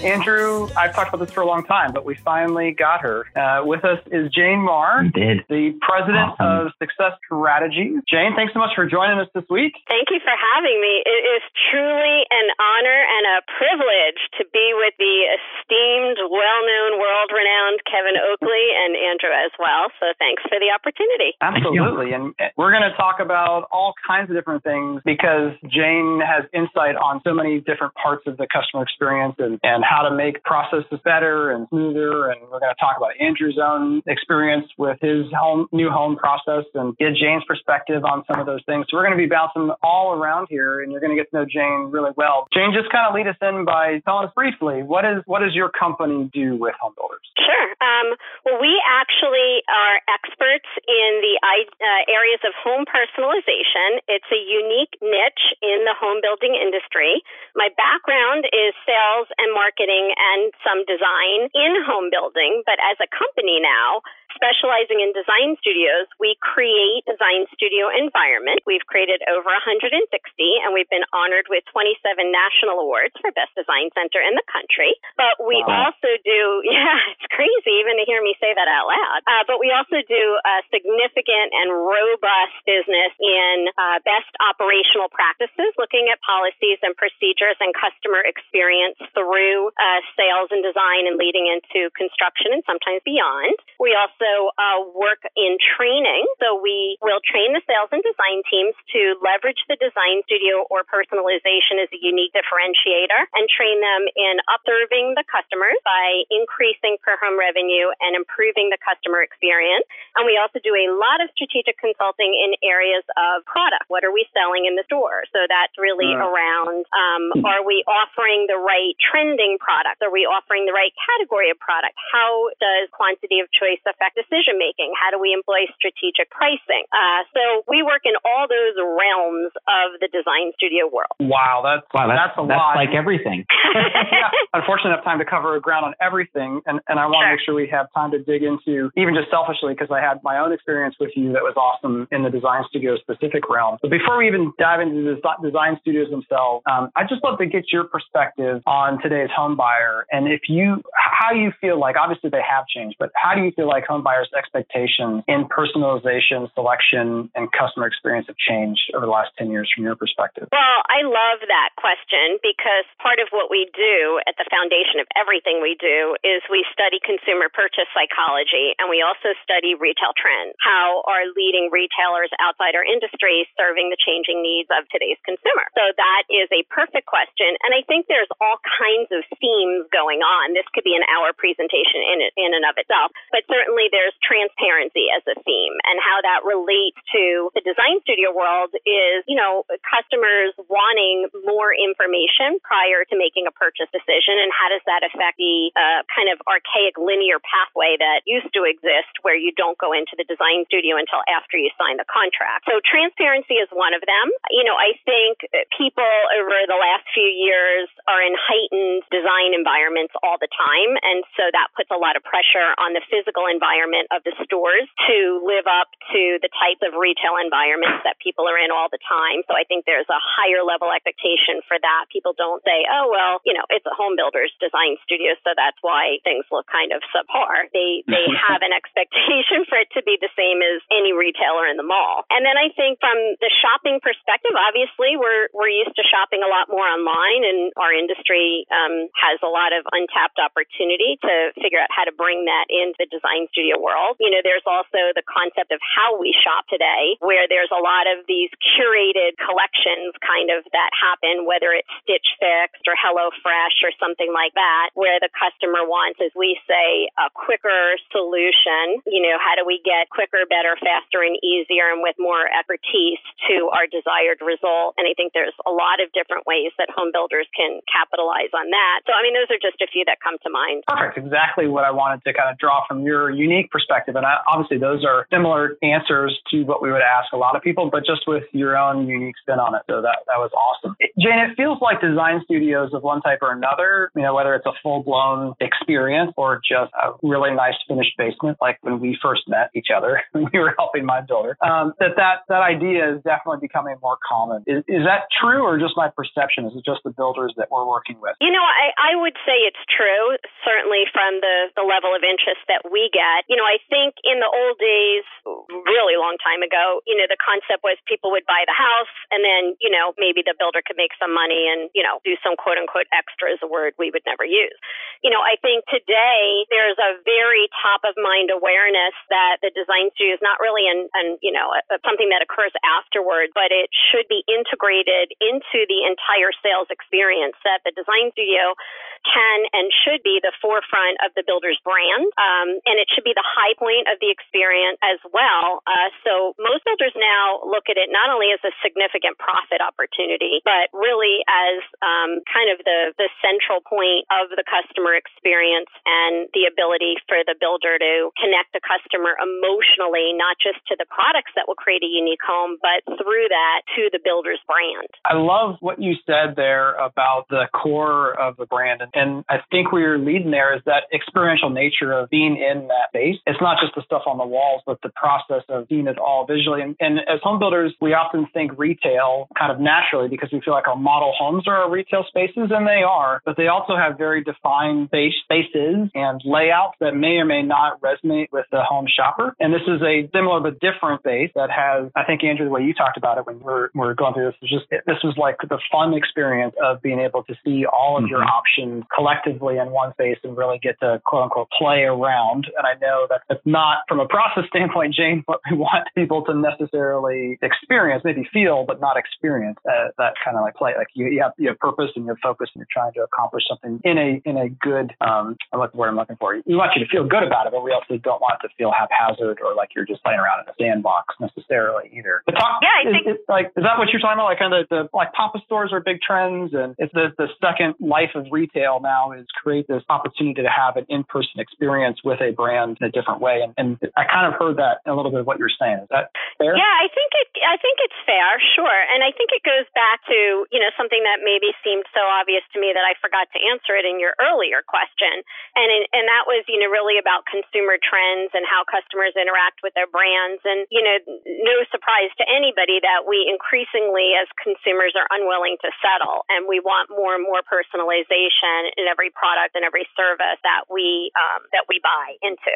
Andrew, I've talked about this for a long time, but we finally got her. Uh, with us is Jane Marr, did. the president awesome. of Success Strategies. Jane, thanks so much for joining us this week. Thank you for having me. It is truly an honor and a privilege to be with the esteemed, well known, world renowned Kevin Oakley and Andrew as well. So thanks for the opportunity. Absolutely. And we're going to talk about all kinds of different things because Jane has insight on so many different parts of the customer experience and, and how to make processes better and smoother. And we're going to talk about Andrew's own experience with his home, new home process and get Jane's perspective on some of those things. So we're going to be bouncing all around here and you're going to get to know Jane really well. Jane, just kind of lead us in by telling us briefly, what is, what does your company do with home builders? Sure. Um, well, we actually are experts in the uh, areas of home personalization. It's a unique niche in the home building industry. My background is sales and marketing marketing and some design in home building. But as a company now, specializing in design studios, we create design studio environment. We've created over 160 and we've been honored with 27 national awards for best design center in the country. But we wow. also do, yeah, it's crazy even to hear me say that out loud. Uh, but we also do a significant and robust business in uh, best operational practices, looking at policies and procedures and customer experience through uh, sales and design and leading into construction and sometimes beyond. We also uh, work in training. So we will train the sales and design teams to leverage the design studio or personalization as a unique differentiator and train them in observing the customers by increasing per home revenue and improving the customer experience. And we also do a lot of strategic consulting in areas of product. What are we selling in the store? So that's really uh, around um, are we offering the right trending product? Are we offering the right category of product? How does quantity of choice affect decision making? How do we employ strategic pricing? Uh, so we work in all those realms of the design studio world. Wow, that's wow, that's, that's a that's lot. like everything. yeah, unfortunately, I have time to cover ground on everything, and, and I want sure. to make sure we have time to dig into even just selfishly because I had my own experience with you that was awesome in the design studio specific realm. But before we even dive into the design studios themselves, um, I'd just love to get your perspective on today's home buyer and if you how you feel like obviously they have changed, but how do you feel like home buyers' expectations in personalization, selection, and customer experience have changed over the last 10 years from your perspective? Well, I love that question because part of what we do at the foundation of everything we do is we study consumer purchase psychology and we also study retail trends. How are leading retailers outside our industry serving the changing needs of today's consumer? So that is a perfect question. And I think there's all kinds of themes going on. This could be an hour presentation in, in and of itself, but certainly there's transparency as a theme and how that relates to the design studio world is, you know, customers wanting more information prior to making a purchase decision and how does that affect the uh, kind of archaic linear pathway that used to exist where you don't go into the design studio until after you sign the contract. So transparency is one of them. You know, I think people over the last few years are in heightened design environments all the time and so that puts a lot of pressure on the physical environment of the stores to live up to the type of retail environments that people are in all the time. So I think there's a higher level expectation for that. People don't say, oh, well, you know, it's a home builder's design studio, so that's why things look kind of subpar. They, they have an expectation for it to be the same as any retailer in the mall. And then I think from the shopping perspective, obviously we're, we're used to shopping a lot more online and our industry um, has a lot of untapped opportunity to figure out how to bring that into the design studio world. You know, there's also the concept of how we shop today, where there's a lot of these curated collections kind of that happen, whether it's Stitch Fix or Hello Fresh or something like that, where the customer wants, as we say, a quicker solution. You know, how do we get quicker, better, faster, and easier and with more expertise to our desired result? And I think there's a lot of different ways that home builders can capitalize on that. So, I mean, those are just a few that come to mind. Perfect. Exactly what I wanted to kind of draw from your unique perspective. And I, obviously, those are similar answers to what we would ask a lot of people, but just with your own unique spin on it. So that, that was awesome. Jane, it feels like design studios of one type or another, you know, whether it's a full blown experience or just a really nice finished basement, like when we first met each other when we were helping my builder, um, that, that that idea is definitely becoming more common. Is, is that true or just my perception? Is it just the builders that we're working with? You know, I, I would say it's true, certainly from the, the level of interest that we get. You know, I think in the old days, long time ago, you know, the concept was people would buy the house and then, you know, maybe the builder could make some money and, you know, do some quote unquote extra is a word we would never use. You know, I think today there's a very top of mind awareness that the design studio is not really an, an you know, a, something that occurs afterward, but it should be integrated into the entire sales experience that the design studio can and should be the forefront of the builder's brand. Um, and it should be the high point of the experience as well. Uh, so most builders now look at it not only as a significant profit opportunity, but really as um, kind of the, the central point of the customer experience and the ability for the builder to connect the customer emotionally, not just to the products that will create a unique home, but through that to the builder's brand. I love what you said there about the core of the brand. And I think where you're leading there is that experiential nature of being in that space. It's not just the stuff on the walls, but the process of seeing it all visually. And, and as home builders, we often think retail kind of naturally because we feel like our model homes are our retail spaces, and they are, but they also have very defined base spaces and layouts that may or may not resonate with the home shopper. And this is a similar but different base that has, I think, Andrew, the way you talked about it when we're, we're going through this is just, this was like the fun experience of being able to see all of mm-hmm. your options collectively in one space and really get to quote unquote play around. And I know that it's not from a process standpoint, Jane, what we want people to necessarily experience, maybe feel, but not experience uh, that kind of like play. Like you, you, have, you have purpose and you're focused and you're trying to accomplish something in a, in a good, um, what's the word I'm looking for? We want you to feel good about it, but we also don't want it to feel haphazard or like you're just playing around in a sandbox necessarily either. But talk, yeah, I think, is, like, is that what you're talking about? Like kind of the, the like pop-up stores are big trends and it's the, the second life of retail now is create this opportunity to have an in-person experience with a brand in a different way. And, and I kind of heard that a little bit of what you're saying. Is that fair? Yeah, I think it, I think it's fair. Sure. And I think it goes back to, you know, something that maybe seemed so obvious to me that I forgot to answer it in your earlier question. And, in, and that was, you know, really about consumer trends and how customers interact with their brands. And, you know, no surprise to anybody that we increasingly as consumers are unwilling to settle and we want more and more personalization in every product and every service that we um, that we buy into.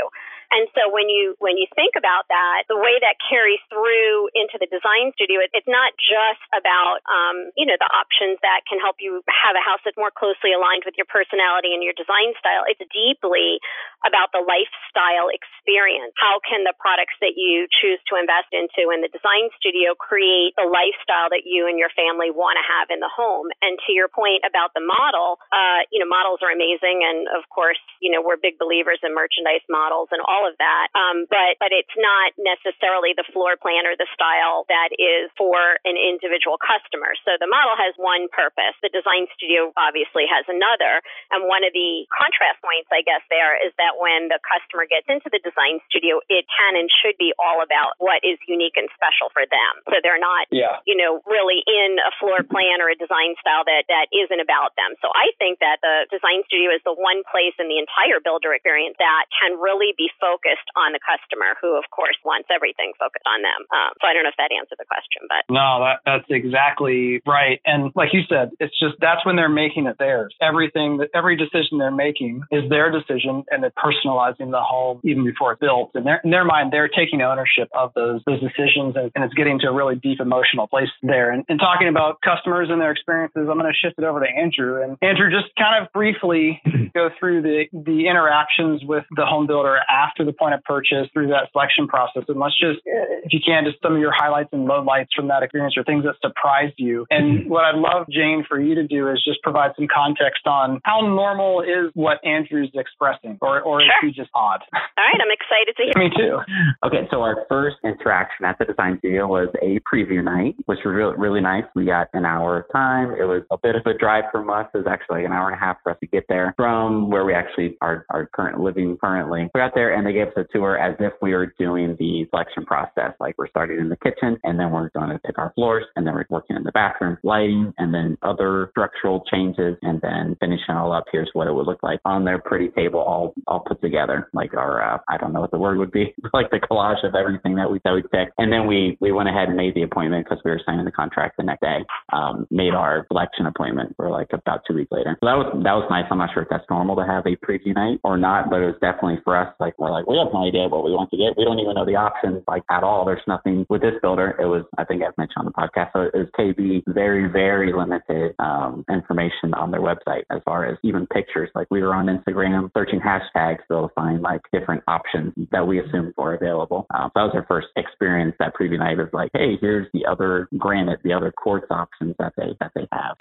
And so when you when you think about that, the way that carries through into the design studio, it, it's not just about um, you know the options that can help you have a house that's more closely aligned with your personality and your design style. It's deeply about the lifestyle experience. How can the products that you choose to invest into in the design studio create the lifestyle that you and your family want to have in the home? And to your point about the model, uh, you know models are amazing, and of course you know we're big believers in merchandise models and all of that. Um, but but it's not necessarily the floor plan or the style that is for an individual customer. So the model has one purpose. The design studio obviously has another. And one of the contrast points, I guess, there is that when the customer gets into the design studio, it can and should be all about what is unique and special for them. So they're not, yeah. you know, really in a floor plan or a design style that that isn't about them. So I think that the design studio is the one place in the entire builder experience that can really be focused focused on the customer, who of course wants everything focused on them. Um, so I don't know if that answered the question, but no, that, that's exactly right. And like you said, it's just that's when they're making it theirs. Everything that every decision they're making is their decision, and they're personalizing the home even before it's built. And in their mind, they're taking ownership of those those decisions, and, and it's getting to a really deep emotional place there. And, and talking about customers and their experiences, I'm going to shift it over to Andrew. And Andrew, just kind of briefly go through the the interactions with the home builder after the point of purchase through that selection process. And let's just, if you can, just some of your highlights and lowlights from that experience or things that surprised you. And mm-hmm. what I'd love, Jane, for you to do is just provide some context on how normal is what Andrew's expressing, or, or sure. is he just odd? All right, I'm excited to hear. Me too. Okay, so our first interaction at the design studio was a preview night, which was really, really nice. We got an hour of time. It was a bit of a drive from us. It was actually like an hour and a half for us to get there from where we actually are, are current living currently. We got there and they gave us a tour as if we were doing the selection process. Like we're starting in the kitchen and then we're going to pick our floors and then we're working in the bathroom, lighting, and then other structural changes and then finishing all up. Here's what it would look like on their pretty table, all all put together. Like our uh, I don't know what the word would be, like the collage of everything that we that we picked. And then we we went ahead and made the appointment because we were signing the contract the next day. Um, made our selection appointment for like about two weeks later. So that was that was nice. I'm not sure if that's normal to have a preview night or not, but it was definitely for us like we're like we have no idea what we want to get. We don't even know the options like at all. There's nothing with this builder. It was, I think I've mentioned on the podcast, so it was KB very, very limited um, information on their website as far as even pictures. Like we were on Instagram searching hashtags to find like different options that we assumed were available. Um, so that was our first experience that preview night of like, hey, here's the other granite, the other quartz options that they that they have.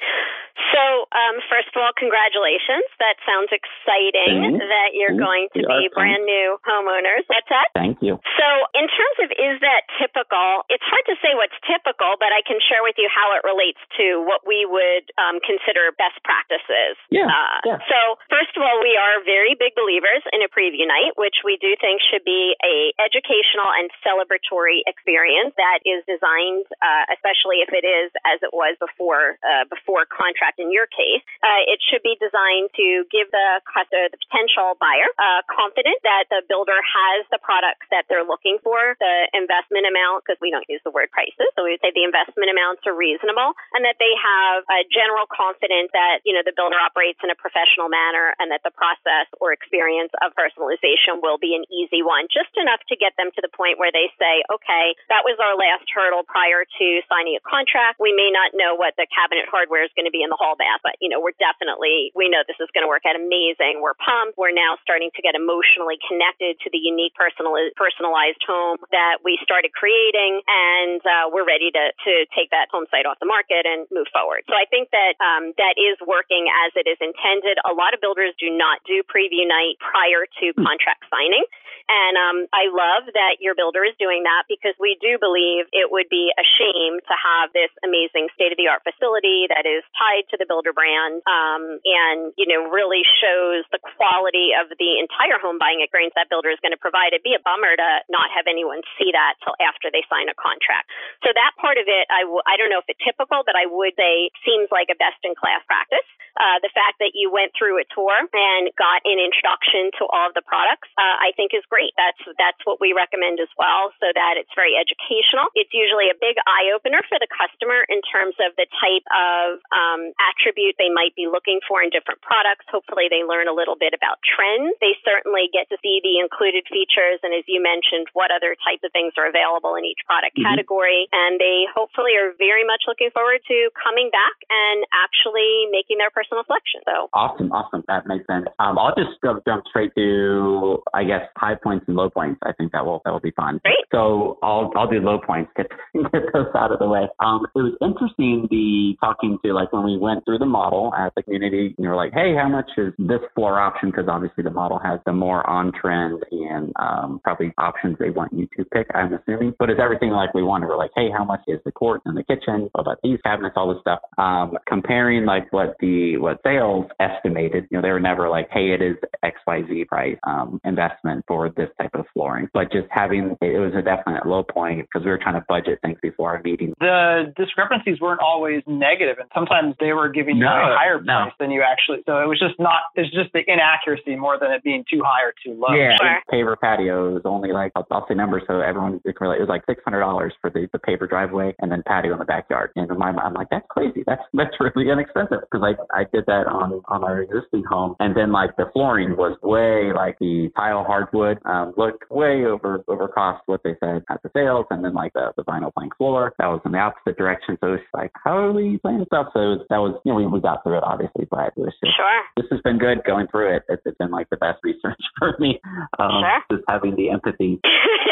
So, um, first of all, congratulations. That sounds exciting Thanks. that you're Thanks. going to be brand new homeowners. What's that? Thank you. So, in terms of is that typical, it's hard to say what's typical, but I can share with you how it relates to what we would um, consider best practices. Yeah, Uh, yeah. So, first of all, we are very big believers in a preview night, which we do think should be a educational and celebratory experience that is designed, uh, especially if it is as it was before uh, before contract. In your case, uh, it should be designed to give the customer, the potential buyer, uh, confident that the builder has the products that they're looking for, the investment amount, because we don't use the word prices, so we would say the investment amounts are reasonable, and that they have a general confidence that you know the builder operates in a professional manner, and that the process or experience of personalization will be an easy one, just enough to get them to the point where they say, okay, that was our last hurdle prior to signing a contract. We may not know what the cabinet hardware is going to be in the hall bath, but you know we're definitely we know this is going to work out amazing. We're pumped. We're now starting to get emotionally connected to the unique personal personalized home that we started creating, and uh, we're ready to to take that home site off the market and move forward. So I think that um, that is working as it is intended. A lot of builders do not do preview night prior to contract signing. And um, I love that your builder is doing that because we do believe it would be a shame to have this amazing state of the art facility that is tied to the builder brand um, and, you know, really shows the quality of the entire home buying experience that builder is going to provide. It'd be a bummer to not have anyone see that till after they sign a contract. So that part of it, I w- I don't know if it's typical, but I would say seems like a best in class practice. Uh, the fact that you went through a tour and got an introduction to all of the products, uh, I think is great. That's that's what we recommend as well, so that it's very educational. It's usually a big eye opener for the customer in terms of the type of um, attribute they might be looking for in different products. Hopefully, they learn a little bit about trends. They certainly get to see the included features, and as you mentioned, what other types of things are available in each product Mhm. category. And they hopefully are very much looking forward to coming back and actually making their personal selection. So Awesome, awesome. That makes sense. Um, I'll just go, jump straight to, I guess, high points and low points. I think that will that will be fun. Great. So I'll I'll do low points. Get get those out of the way. Um, it was interesting the talking to like when we went through the model at the community. and You were like, hey, how much is this floor option? Because obviously the model has the more on trend and um, probably options they want you to pick. I'm assuming, but is everything like we wanted? We're like, hey, how much is the court and the kitchen? What about these cabinets? All this stuff. Um, comparing like what the what sales estimated. You know, they were never like, hey, it is X Y Z price um, investment for this type of flooring. But just having it was a definite low point because we were trying to budget things before our meeting. The discrepancies weren't always negative, and sometimes they were giving you a higher no. price than you actually. So it was just not. It's just the inaccuracy more than it being too high or too low. Yeah, Sure. paver patio is only like I'll, I'll say so everyone can relate. It was like six hundred dollars for the, the paver driveway and then patio in the backyard. And in my mind, I'm like, that's crazy. That's that's really inexpensive because like I did that on on our existing home, and then like the flooring was way like the tile hardwood um, looked way over over cost what they said at the sales, and then like the, the vinyl plank floor that was in the opposite direction. So it's like, how are we playing this up? So it was, that was you know we, we got through it obviously, but it was just sure. this has been good going through it. It's, it's been like the best research for me. Um, Sure. Just having the empathy.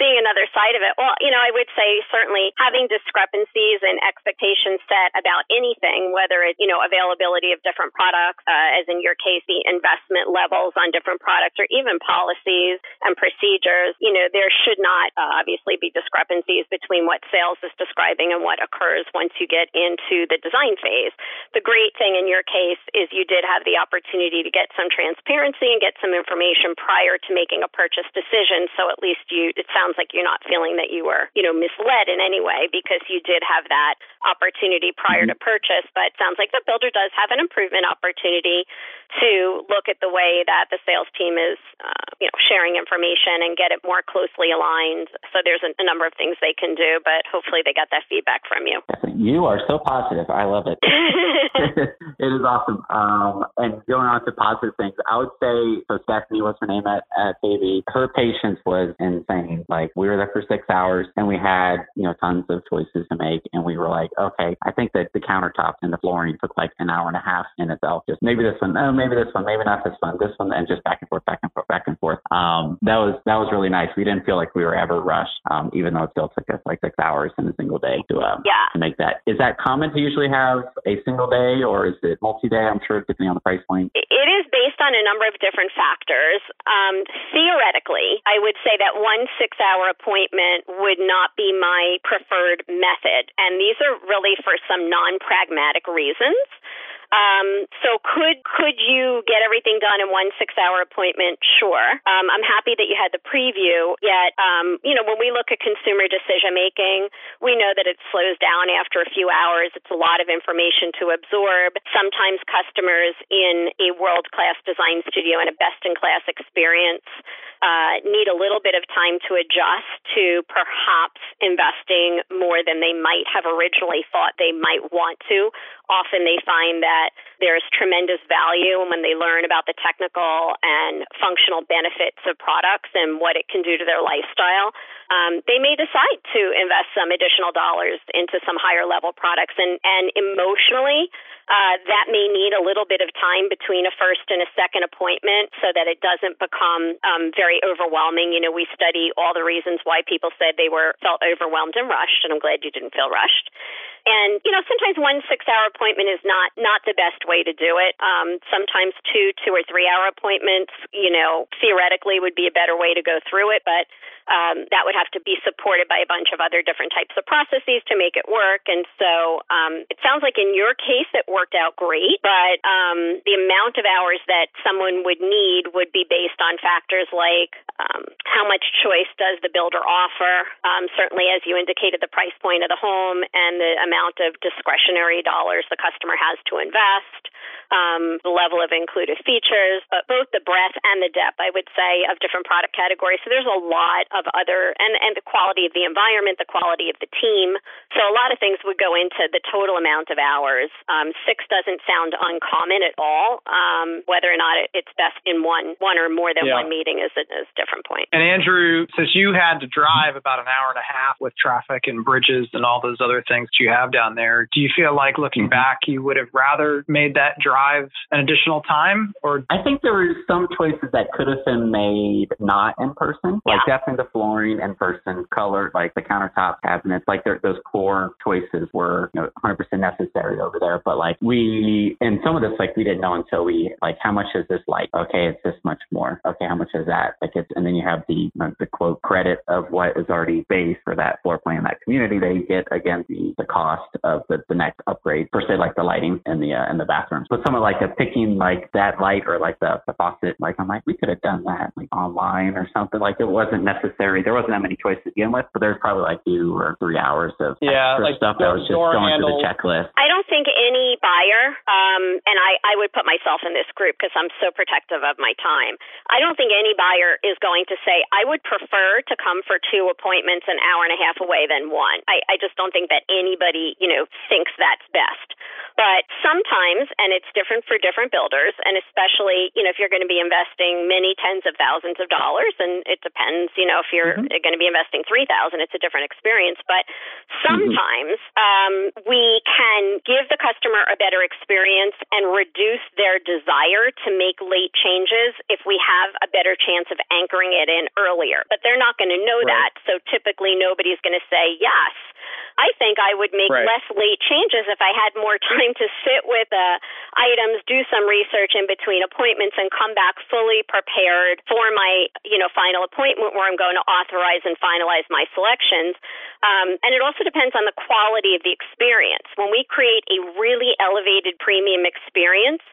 seeing another side of it. Well, you know, I would say certainly having discrepancies and expectations set about anything, whether it's, you know, availability of different products, uh, as in your case, the investment levels on different products, or even policies and procedures, you know, there should not uh, obviously be discrepancies between what sales is describing and what occurs once you get into the design phase. The great thing in your case is you did have the opportunity to get some transparency and get some information prior to making a purchase decision. So at least you, it sounds like you're not feeling that you were, you know, misled in any way because you did have that opportunity prior to purchase. But it sounds like the builder does have an improvement opportunity to look at the way that the sales team is, uh, you know, sharing information and get it more closely aligned. So there's a, a number of things they can do, but hopefully they got that feedback from you. You are so positive. I love it. it is awesome. Um, and going on to positive things, I would say so. Stephanie, what's her name at at KB? Her patience was insane. Like we were there for six hours, and we had you know tons of choices to make, and we were like, okay, I think that the countertops and the flooring took like an hour and a half in itself. Just maybe this one, oh, maybe this one, maybe not this one, this one, and just back and forth, back and forth, back and forth. Um, that was that was really nice. We didn't feel like we were ever rushed, um, even though it still took us like six hours in a single day to um, Yeah. to make that. Is that common to usually have a single day, or is it multi-day? I'm sure depending on the price point. It is based on a number of different factors. Um, theoretically, I would say that one six hour appointment would not be my preferred method. And these are really for some non pragmatic reasons. Um, so could could you get everything done in one six hour appointment? Sure. Um, I'm happy that you had the preview. Yet, um, you know, when we look at consumer decision making, we know that it slows down after a few hours. It's a lot of information to absorb. Sometimes customers in a world class design studio and a best in class experience uh, need a little bit of time to adjust to perhaps investing more than they might have originally thought they might want to. Often they find that there's tremendous value when they learn about the technical and functional benefits of products and what it can do to their lifestyle. Um, they may decide to invest some additional dollars into some higher level products, and, and emotionally, uh, that may need a little bit of time between a first and a second appointment so that it doesn't become um, very overwhelming. You know, we study all the reasons why people said they were felt overwhelmed and rushed, and I'm glad you didn't feel rushed. And you know, sometimes one six-hour appointment is not not the best way to do it. Um, sometimes two, two or three-hour appointments, you know, theoretically would be a better way to go through it, but um, that would have to be supported by a bunch of other different types of processes to make it work. And so um, it sounds like in your case it worked out great, but um, the amount of hours that someone would need would be based on factors like um, how much choice does the builder offer, um, certainly as you indicated, the price point of the home and the amount of discretionary dollars the customer has to invest um, the level of included features, but both the breadth and the depth, I would say, of different product categories. So there's a lot of other, and, and the quality of the environment, the quality of the team. So a lot of things would go into the total amount of hours. Um, six doesn't sound uncommon at all. Um, whether or not it, it's best in one, one or more than yeah. one meeting is a, is a different point. And Andrew, since you had to drive about an hour and a half with traffic and bridges and all those other things that you have down there, do you feel like looking mm-hmm. back, you would have rather made that drive? drive an additional time or I think there were some choices that could have been made not in person. Like yeah. definitely the flooring in person, color, like the countertop cabinets, like those core choices were you know 100% necessary over there. But like we, and some of this like we didn't know until we like how much is this like? Okay, it's this much more. Okay, how much is that? Like it's, and then you have the the quote credit of what is already base for that floor plan, that community. They get again the the cost of the, the next upgrade per se, like the lighting in the uh, in the bathrooms. But some of like a picking like that light or like the, the faucet. Like I'm like, we could have done that like online or something. Like it wasn't necessary. There wasn't that many choices to begin with, but there's probably like two or three hours of yeah, like stuff that was just going through the checklist. I don't think any buyer, um, and I, I would put myself in this group because I'm so protective of my time. I don't think any buyer is going to say, I would prefer to come for two appointments an hour and a half away than one. I, I just don't think that anybody, you know, thinks that's best. But sometimes, and it's different for different builders, and especially, you know, if you're going to be investing many tens of thousands of dollars, and it depends, you know, if you're mm-hmm. going to be investing 3000 it's a different experience. But sometimes mm-hmm. um, we can give the customer a better experience and reduce their desire to make late changes if we have a better chance of anchoring it in earlier. But they're not going to know right. that. So typically, nobody's going to say yes. I think I would make right. less late changes if I had more time to sit with uh, items, do some research in between appointments, and come back fully prepared for my you know final appointment where I'm going to authorize and finalize my selections. Um, and it also depends on the quality of the experience. When we create a really elevated premium experience,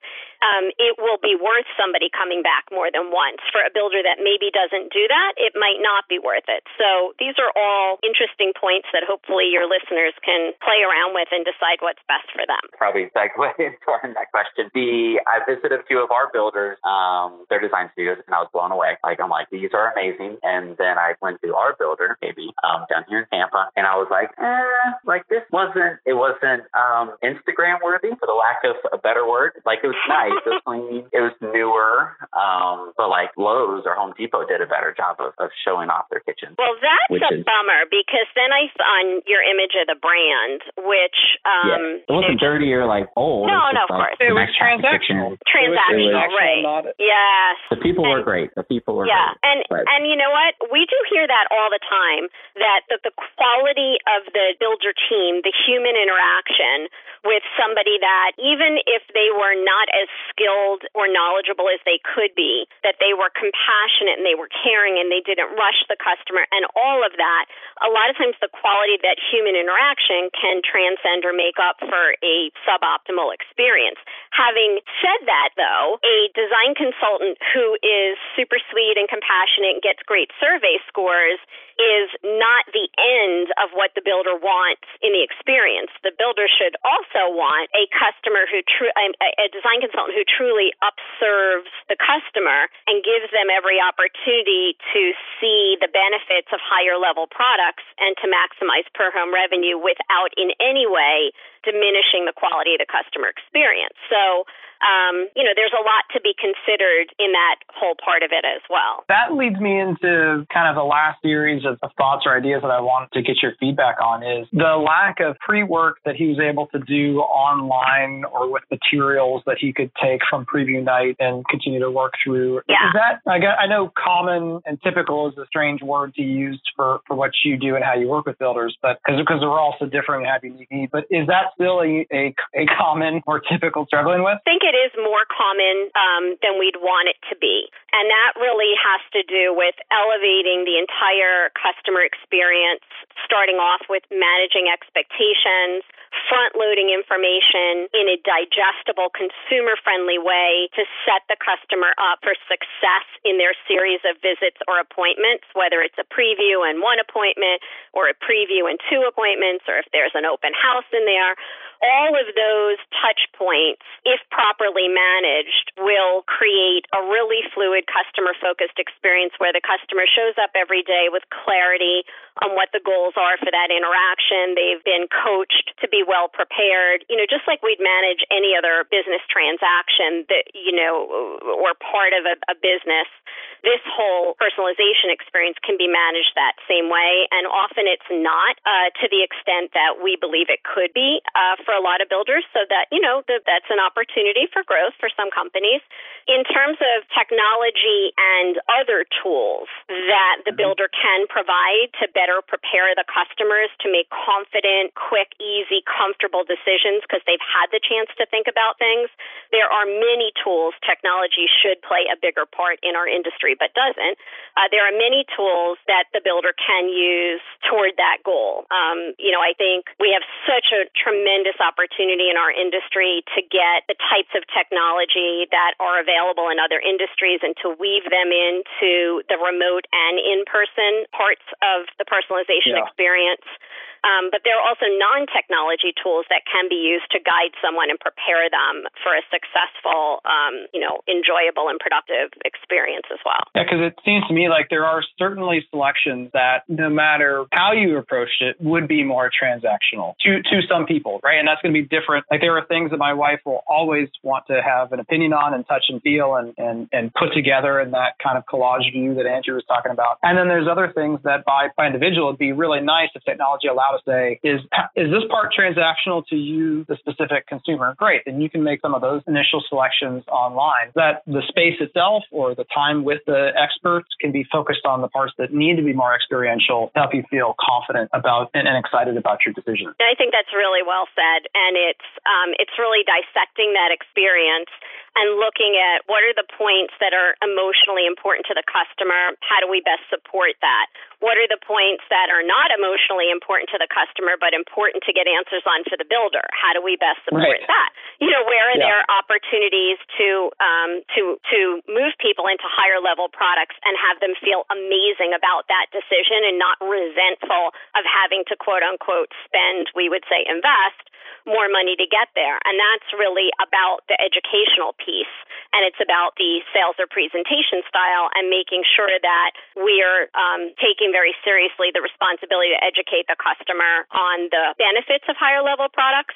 um, it will be worth somebody coming back more than once. For a builder that maybe doesn't do that, it might not be worth it. So these are all interesting points that hopefully your listeners can play around with and decide what's best for them. Probably segue into our next question. The I visited a few of our builders, um, their design studios, and I was blown away. Like I'm like, these are amazing. And then I went to our builder, maybe um, down here in Tampa, and I was like, eh, like this wasn't it wasn't um, Instagram worthy for the lack of a better word. Like it was nice nice. It was clean. It was newer. Um, but like Lowe's or Home Depot did a better job of, of showing off their kitchen. Well, that's a is, bummer because then I on your image of the brand, which um, yeah. it wasn't dirty or like old. No, no, of like course. It was transactional. Transactional, right? Yes. The people and, were great. The people were yeah, great, and but. and you know what? We do hear that all the time. That the, the quality of the builder team, the human interaction with somebody that even if they were not as skilled or knowledgeable as they could be, that they were compassionate and they were caring and they didn't rush the customer and all of that, a lot of times the quality that human interaction can transcend or make up for a suboptimal experience. Having said that, though, a design consultant who is super sweet and compassionate and gets great survey scores is not the end of what the builder wants in the experience. The builder should also want a customer who true a, a design consultant who truly upserves the customer and gives them every opportunity to see the benefits of higher level products and to maximize per home revenue without in any way diminishing the quality of the customer experience. So um, you know, there's a lot to be considered in that whole part of it as well. That leads me into kind of the last series of, of thoughts or ideas that I wanted to get your feedback on is the lack of pre-work that he was able to do online or with materials that he could take from preview night and continue to work through. Yeah. Is that, I, got, I know common and typical is a strange word to use for, for what you do and how you work with builders, but because we're all so different and have unique needs, but is that still a, a, a common or typical struggling with? I think it is more common um, than we'd want it to be. And that really has to do with elevating the entire customer experience, starting off with managing expectations, front loading information in a digestible, consumer friendly way to set the customer up for success in their series of visits or appointments, whether it's a preview and one appointment or a preview and two appointments, or if there's an open house in there all of those touch points, if properly managed, will create a really fluid customer focused experience where the customer shows up every day with clarity on what the goals are for that interaction. They've been coached to be well prepared, you know, just like we'd manage any other business transaction that, you know, or part of a, a business. This whole personalization experience can be managed that same way, and often it's not uh, to the extent that we believe it could be uh, for a lot of builders. So that you know that that's an opportunity for growth for some companies. In terms of technology and other tools that the mm-hmm. builder can provide to better better prepare the customers to make confident, quick, easy, comfortable decisions because they've had the chance to think about things. There are many tools. Technology should play a bigger part in our industry, but doesn't. Uh, there are many tools that the builder can use toward that goal. Um, you know, I think we have such a tremendous opportunity in our industry to get the types of technology that are available in other industries and to weave them into the remote and in person parts of the personalization yeah. experience. Um, but there are also non technology tools that can be used to guide someone and prepare them for a successful, um, you know, enjoyable and productive experience as well. Yeah, because it seems to me like there are certainly selections that, no matter how you approached it, would be more transactional to to some people, right? And that's going to be different. Like there are things that my wife will always want to have an opinion on and touch and feel and and and put together in that kind of collage view that Andrew was talking about. And then there's other things that by by individual it'd be really nice if technology allowed us to say, is is this part transactional to you, the specific consumer? Great, then you can make some of those initial selections online. That the space itself or the time with the experts can be focused on the parts that need to be more experiential to help you feel confident about and, and excited about your decision. I think that's really well said, and it's um, it's really dissecting that experience experience and looking at what are the points that are emotionally important to the customer. How do we best support that? What are the points that are not emotionally important to the customer but important to get answers on for the builder? How do we best support right. that? You know, where are yeah. there opportunities to um, to to move people into higher level products and have them feel amazing about that decision and not resentful of having to quote unquote spend, we would say invest more money to get there. And that's really about the educational piece. And it's about the sales or presentation style and making sure that we're um, taking very seriously the responsibility to educate the customer on the benefits of higher level products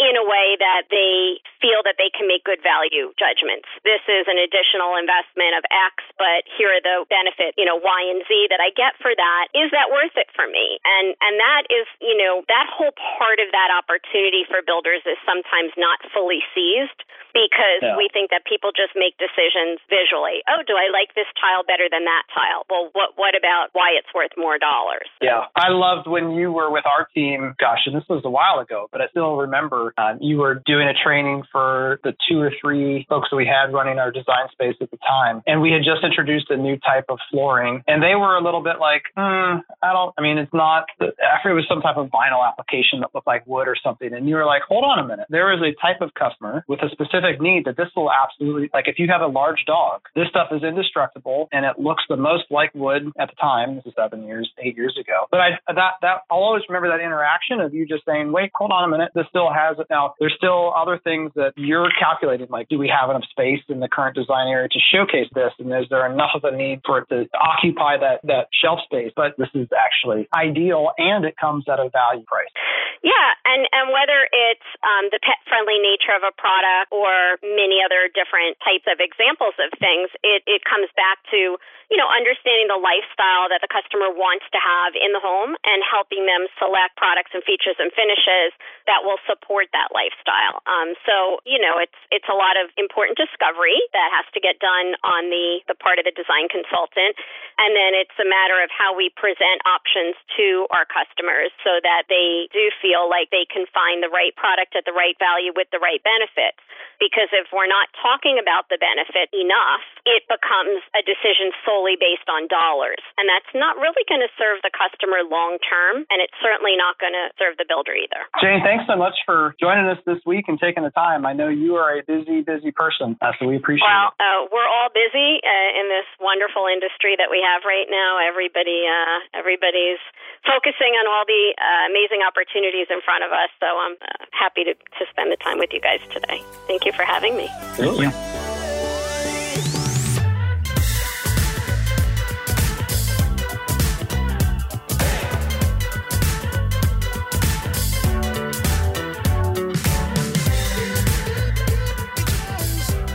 in a way that they feel that they can make good value judgments. This is an additional investment of X, but here are the benefit, you know, Y and Z that I get for that. Is that worth it for me? And and that is, you know, that whole part of that opportunity for builders is sometimes not fully seized because yeah. we think that people just make decisions visually. Oh, do I like this tile better than that tile? Well, what what about why it's worth more dollars? Yeah, I loved when you were with our team. Gosh, and this was a while ago, but I still remember uh, you were doing a training for the two or three folks that we had running our design space at the time, and we had just introduced a new type of flooring, and they were a little bit like, mm, I don't. I mean, it's not. After it was some type of vinyl application that looked like wood or something, and you were like, hold on a minute. There is a type of customer with a specific need that this will absolutely like. If you have a large dog, this stuff is indestructible, and it looks the most like wood at the time. This is seven years, eight years ago. But I that that I'll always remember that interaction of you just saying, wait, hold on a minute. This still has it now. There's still other things that you're calculating, like do we have enough space in the current design area to showcase this, and is there enough of a need for it to occupy that that shelf space? But this is actually ideal, and it comes at a value price. Yeah, and and whether it's um, the pet friendly nature of a product or many other different types of examples of things, it it comes back to you know understanding the lifestyle that the customer wants to have in the home and helping them select products and features and finishes that will support that lifestyle. Um, so you know it's it's a lot of important discovery that has to get done on the the part of the design consultant, and then it's a matter of how we present options to our customers so that they do feel like they can find the right product at the right value with the right benefits. Because if we're not talking about the benefit enough, it becomes a decision solely based on dollars. And that's not really going to serve the customer long term, and it's certainly not going to serve the builder either. Jane, thanks so much for joining us this week and taking the time. I know you are a busy, busy person, so we appreciate well, it. Well, uh, we're all busy uh, in this wonderful industry that we have right now. Everybody, uh, everybody's focusing on all the uh, amazing opportunities in front of us. So I'm uh, happy to, to spend the time with you guys today. Thank you you for having me. Thank you.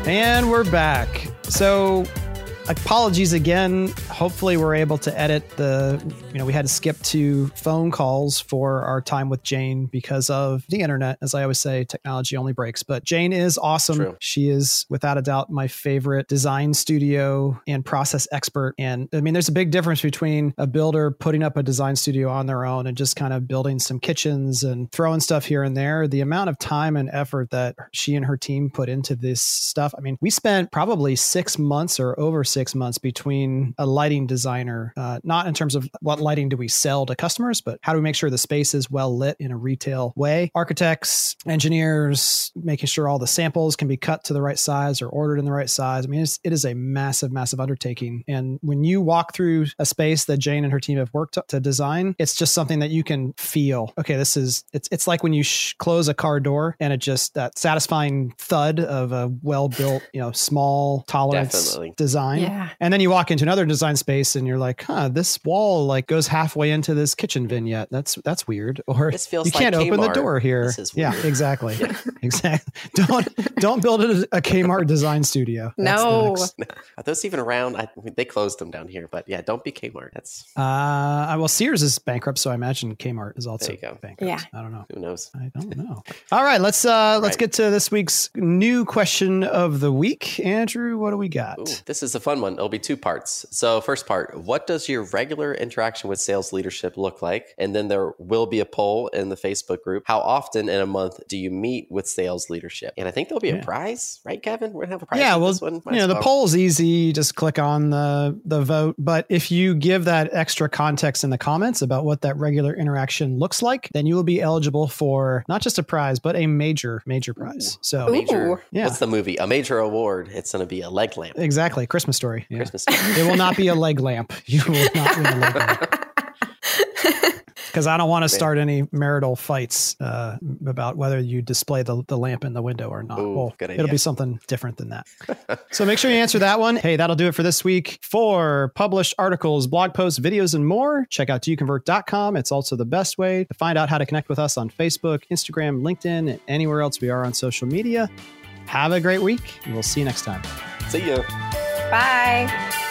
And we're back. So apologies again. Hopefully, we're able to edit the. You know, we had to skip to phone calls for our time with Jane because of the internet. As I always say, technology only breaks. But Jane is awesome. True. She is, without a doubt, my favorite design studio and process expert. And I mean, there's a big difference between a builder putting up a design studio on their own and just kind of building some kitchens and throwing stuff here and there. The amount of time and effort that she and her team put into this stuff. I mean, we spent probably six months or over six months between a lighting designer, uh, not in terms of what lighting do we sell to customers, but how do we make sure the space is well lit in a retail way? Architects, engineers, making sure all the samples can be cut to the right size or ordered in the right size. I mean, it's, it is a massive, massive undertaking. And when you walk through a space that Jane and her team have worked to design, it's just something that you can feel. Okay, this is it's it's like when you sh- close a car door and it just that satisfying thud of a well built, you know, small tolerance Definitely. design. Yeah. And then you walk into another design space and you're like, huh, this wall like goes halfway into this kitchen vignette. That's that's weird. Or This feels you like can't open the door here. This is yeah, exactly. exactly. Don't don't build a, a Kmart design studio. That's the No. next- Are those even around? I, they closed them down here, but yeah, don't be Kmart. That's Uh, well, Sears is bankrupt, so I imagine Kmart is also There you go. bankrupt. Yeah. I don't know. who knows. I don't know. All right, let's uh let's Right. get to this week's new question of the week. Andrew, what do we got? Ooh, this is a fun one. It'll be two parts. So, first part, what does your regular interaction with sales leadership look like? And then there will be a poll in the Facebook group. How often in a month do you meet with sales leadership? And I think there'll be Yeah. a prize, right, Kevin? We're gonna have a prize. yeah, with well, this one. Might you know, as the poll's easy. You just click on the the vote. But if you give that extra context in the comments about what that regular interaction looks like, then you will be eligible for not just a prize, but a major, major prize. So major. Yeah. What's the movie? A major award. It's gonna be a leg lamp. exactly, Christmas story. Yeah. Christmas. It will not be a leg lamp. You will not win a leg lamp. Because I don't want to start any marital fights uh, about whether you display the, the lamp in the window or not. Ooh, well, it'll be something different than that. so make sure you answer that one. Hey, that'll do it for this week. For published articles, blog posts, videos, and more, check out doyouconvert.com. It's also the best way to find out how to connect with us on Facebook, Instagram, LinkedIn, and anywhere else we are on social media. Have a great week, and we'll see you next time. See ya. Bye.